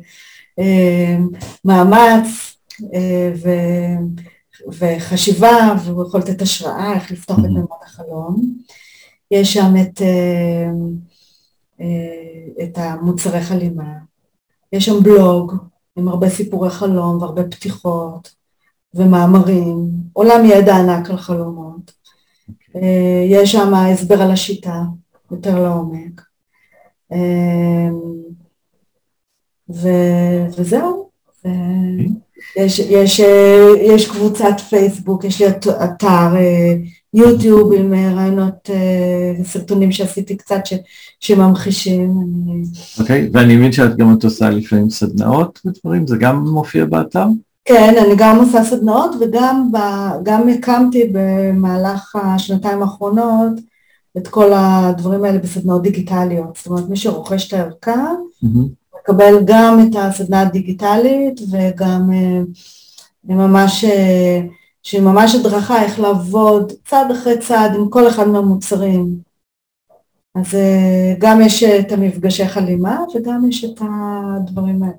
אה, מאמץ וחשיבה, והוא יכול לתת השראה איך לפתוח את מימון החלום. יש שם את, את המוצרי חלימה, יש שם בלוג עם הרבה סיפורי חלום והרבה פתיחות ומאמרים, עולם ידע ענק על חלומות. Okay. אה, יש שם הסבר על השיטה, יותר לעומק. אה, ו... וזהו. ו... Okay. יש, יש, אה, יש קבוצת פייסבוק, יש לי אתר יוטיוב עם רעיונות וסרטונים שעשיתי קצת ש, שממחישים. אוקיי, okay, ואני מבין שאת גם את עושה לפעמים סדנאות ודברים, זה גם מופיע באתר? כן, אני גם עושה סדנאות וגם ב, גם הקמתי במהלך השנתיים האחרונות את כל הדברים האלה בסדנאות דיגיטליות. זאת אומרת, מי שרוכש את הערכה, mm-hmm. מקבל גם את הסדנה הדיגיטלית וגם אה, ממש, אה, שהיא ממש הדרכה איך לעבוד צעד אחרי צעד עם כל אחד מהמוצרים. אז אה, גם יש את המפגשי חלימה וגם יש את הדברים האלה.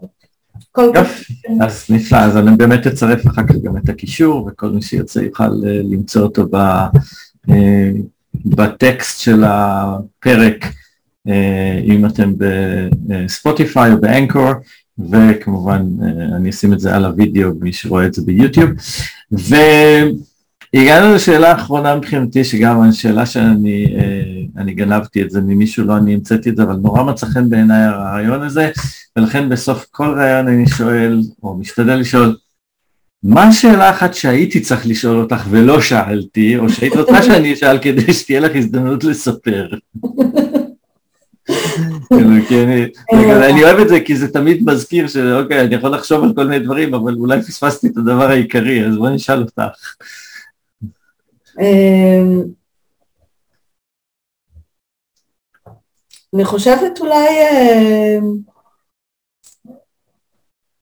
יופי, אז נפלא, אז אני באמת אצרף אחר כך גם את הקישור, וכל מי שירצה יוכל אה, למצוא אותו אה, בטקסט של הפרק, אם אתם בספוטיפיי או באנקור, וכמובן אני אשים את זה על הוידאו, מי שרואה את זה ביוטיוב. הגענו לשאלה האחרונה מבחינתי, שגם השאלה שאני אני גנבתי את זה ממישהו, לא אני המצאתי את זה, אבל נורא מצא חן בעיניי הרעיון הזה, ולכן בסוף כל רעיון אני שואל, או משתדל לשאול, מה השאלה אחת שהייתי צריך לשאול אותך ולא שאלתי, או שהיית רוצה שאני אשאל כדי שתהיה לך הזדמנות לספר? (laughs) אני אוהב את זה כי זה תמיד מזכיר שאוקיי, אני יכול לחשוב על כל מיני דברים, אבל אולי פספסתי את הדבר העיקרי, אז בואי נשאל אותך. אמ, אני חושבת אולי אמ,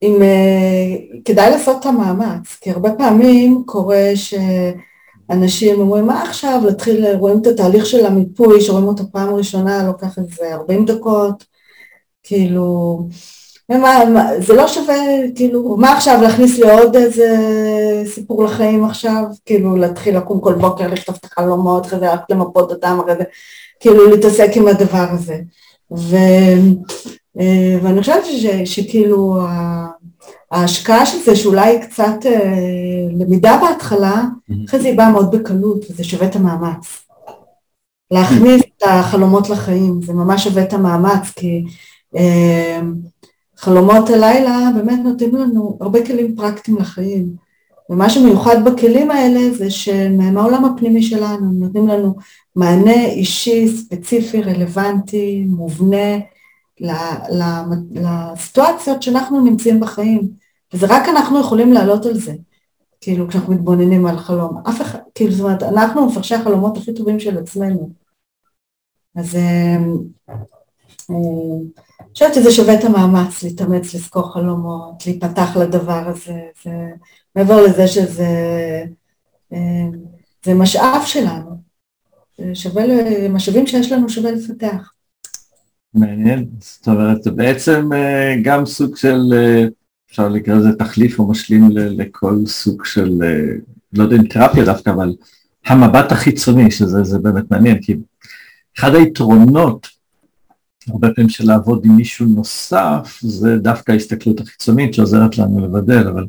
אם אה, כדאי לעשות את המאמץ, כי הרבה פעמים קורה שאנשים אומרים מה עכשיו, להתחיל, רואים את התהליך של המיפוי, שרואים אותו פעם ראשונה, לוקח איזה 40 דקות, כאילו, ומה, זה לא שווה, כאילו, מה עכשיו? להכניס לי עוד איזה סיפור לחיים עכשיו, כאילו להתחיל לקום כל בוקר, לכתוב את החלומות, אחרי זה רק למפות אותם, אחרי זה, כאילו להתעסק עם הדבר הזה. ו, אה, ואני חושבת שכאילו ההשקעה של זה שאולי קצת אה, למידה בהתחלה, אחרי זה היא באה מאוד בקלות וזה שווה את המאמץ. להכניס את החלומות לחיים, זה ממש שווה את המאמץ כי אה, חלומות הלילה באמת נותנים לנו הרבה כלים פרקטיים לחיים. ומה שמיוחד בכלים האלה זה שהם מהעולם הפנימי שלנו, הם נותנים לנו מענה אישי, ספציפי, רלוונטי, מובנה, לסיטואציות שאנחנו נמצאים בחיים, וזה רק אנחנו יכולים לעלות על זה, כאילו כשאנחנו מתבוננים על חלום, אף אחד, כאילו זאת אומרת, אנחנו מפרשי החלומות הכי טובים של עצמנו, אז אה, אה, אני חושבת שזה שווה את המאמץ להתאמץ, לזכור חלומות, להיפתח לדבר הזה, זה, מעבר לזה שזה אה, זה משאב שלנו, שווה, משאבים שיש לנו שווה לפתח. מעניין, זאת אומרת זה בעצם אה, גם סוג של, אה, אפשר לקרוא לזה תחליף או משלים לכל סוג של, אה, לא יודע אם תרפיה דווקא, אבל המבט החיצוני, שזה באמת מעניין, כי אחד היתרונות הרבה פעמים של לעבוד עם מישהו נוסף, זה דווקא ההסתכלות החיצונית שעוזרת לנו לבדל, אבל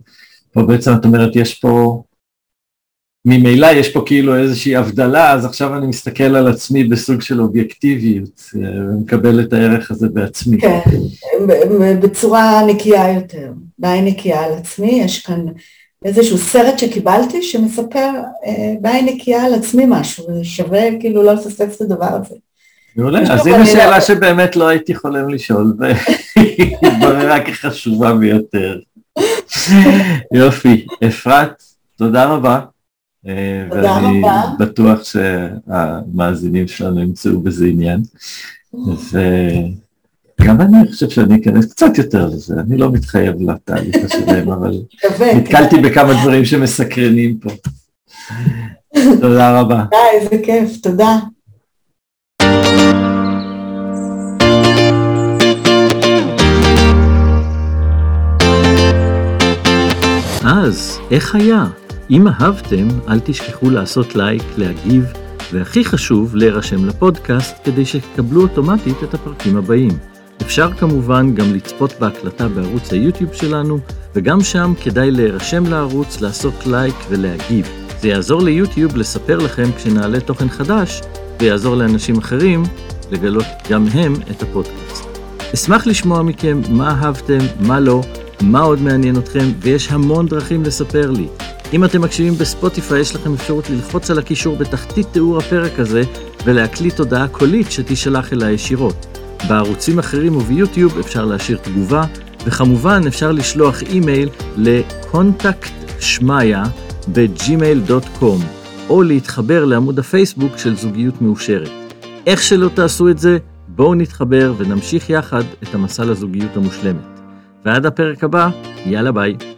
פה בעצם את אומרת יש פה ממילא יש פה כאילו איזושהי הבדלה, אז עכשיו אני מסתכל על עצמי בסוג של אובייקטיביות, אה, ומקבל את הערך הזה בעצמי. כן, בצורה נקייה יותר, בעין נקייה על עצמי, יש כאן איזשהו סרט שקיבלתי שמספר אה, בעין נקייה על עצמי משהו, שווה כאילו לא לפספס את הדבר הזה. מעולה, אז הנה שאלה שבאמת לא הייתי חולם לשאול, והיא התבררה (laughs) כחשובה ביותר. (laughs) יופי, אפרת, תודה רבה. אה, ואני בטוח שהמאזינים שלנו ימצאו בזה עניין. וגם אני חושב שאני אכנס קצת יותר לזה, אני לא מתחייב לתהליך השלם, אבל נתקלתי בכמה דברים שמסקרנים פה. תודה רבה. די, איזה כיף, תודה. אז, איך היה? אם אהבתם, אל תשכחו לעשות לייק, להגיב, והכי חשוב, להירשם לפודקאסט כדי שתקבלו אוטומטית את הפרקים הבאים. אפשר כמובן גם לצפות בהקלטה בערוץ היוטיוב שלנו, וגם שם כדאי להירשם לערוץ, לעשות לייק ולהגיב. זה יעזור ליוטיוב לספר לכם כשנעלה תוכן חדש, ויעזור לאנשים אחרים לגלות גם הם את הפודקאסט. אשמח לשמוע מכם מה אהבתם, מה לא, מה עוד מעניין אתכם, ויש המון דרכים לספר לי. אם אתם מקשיבים בספוטיפיי, יש לכם אפשרות ללחוץ על הקישור בתחתית תיאור הפרק הזה ולהקליט הודעה קולית שתישלח אליי ישירות. בערוצים אחרים וביוטיוב אפשר להשאיר תגובה, וכמובן אפשר לשלוח אימייל ל contact שמיה בג'ימייל.קום, או להתחבר לעמוד הפייסבוק של זוגיות מאושרת. איך שלא תעשו את זה, בואו נתחבר ונמשיך יחד את המסע לזוגיות המושלמת. ועד הפרק הבא, יאללה ביי.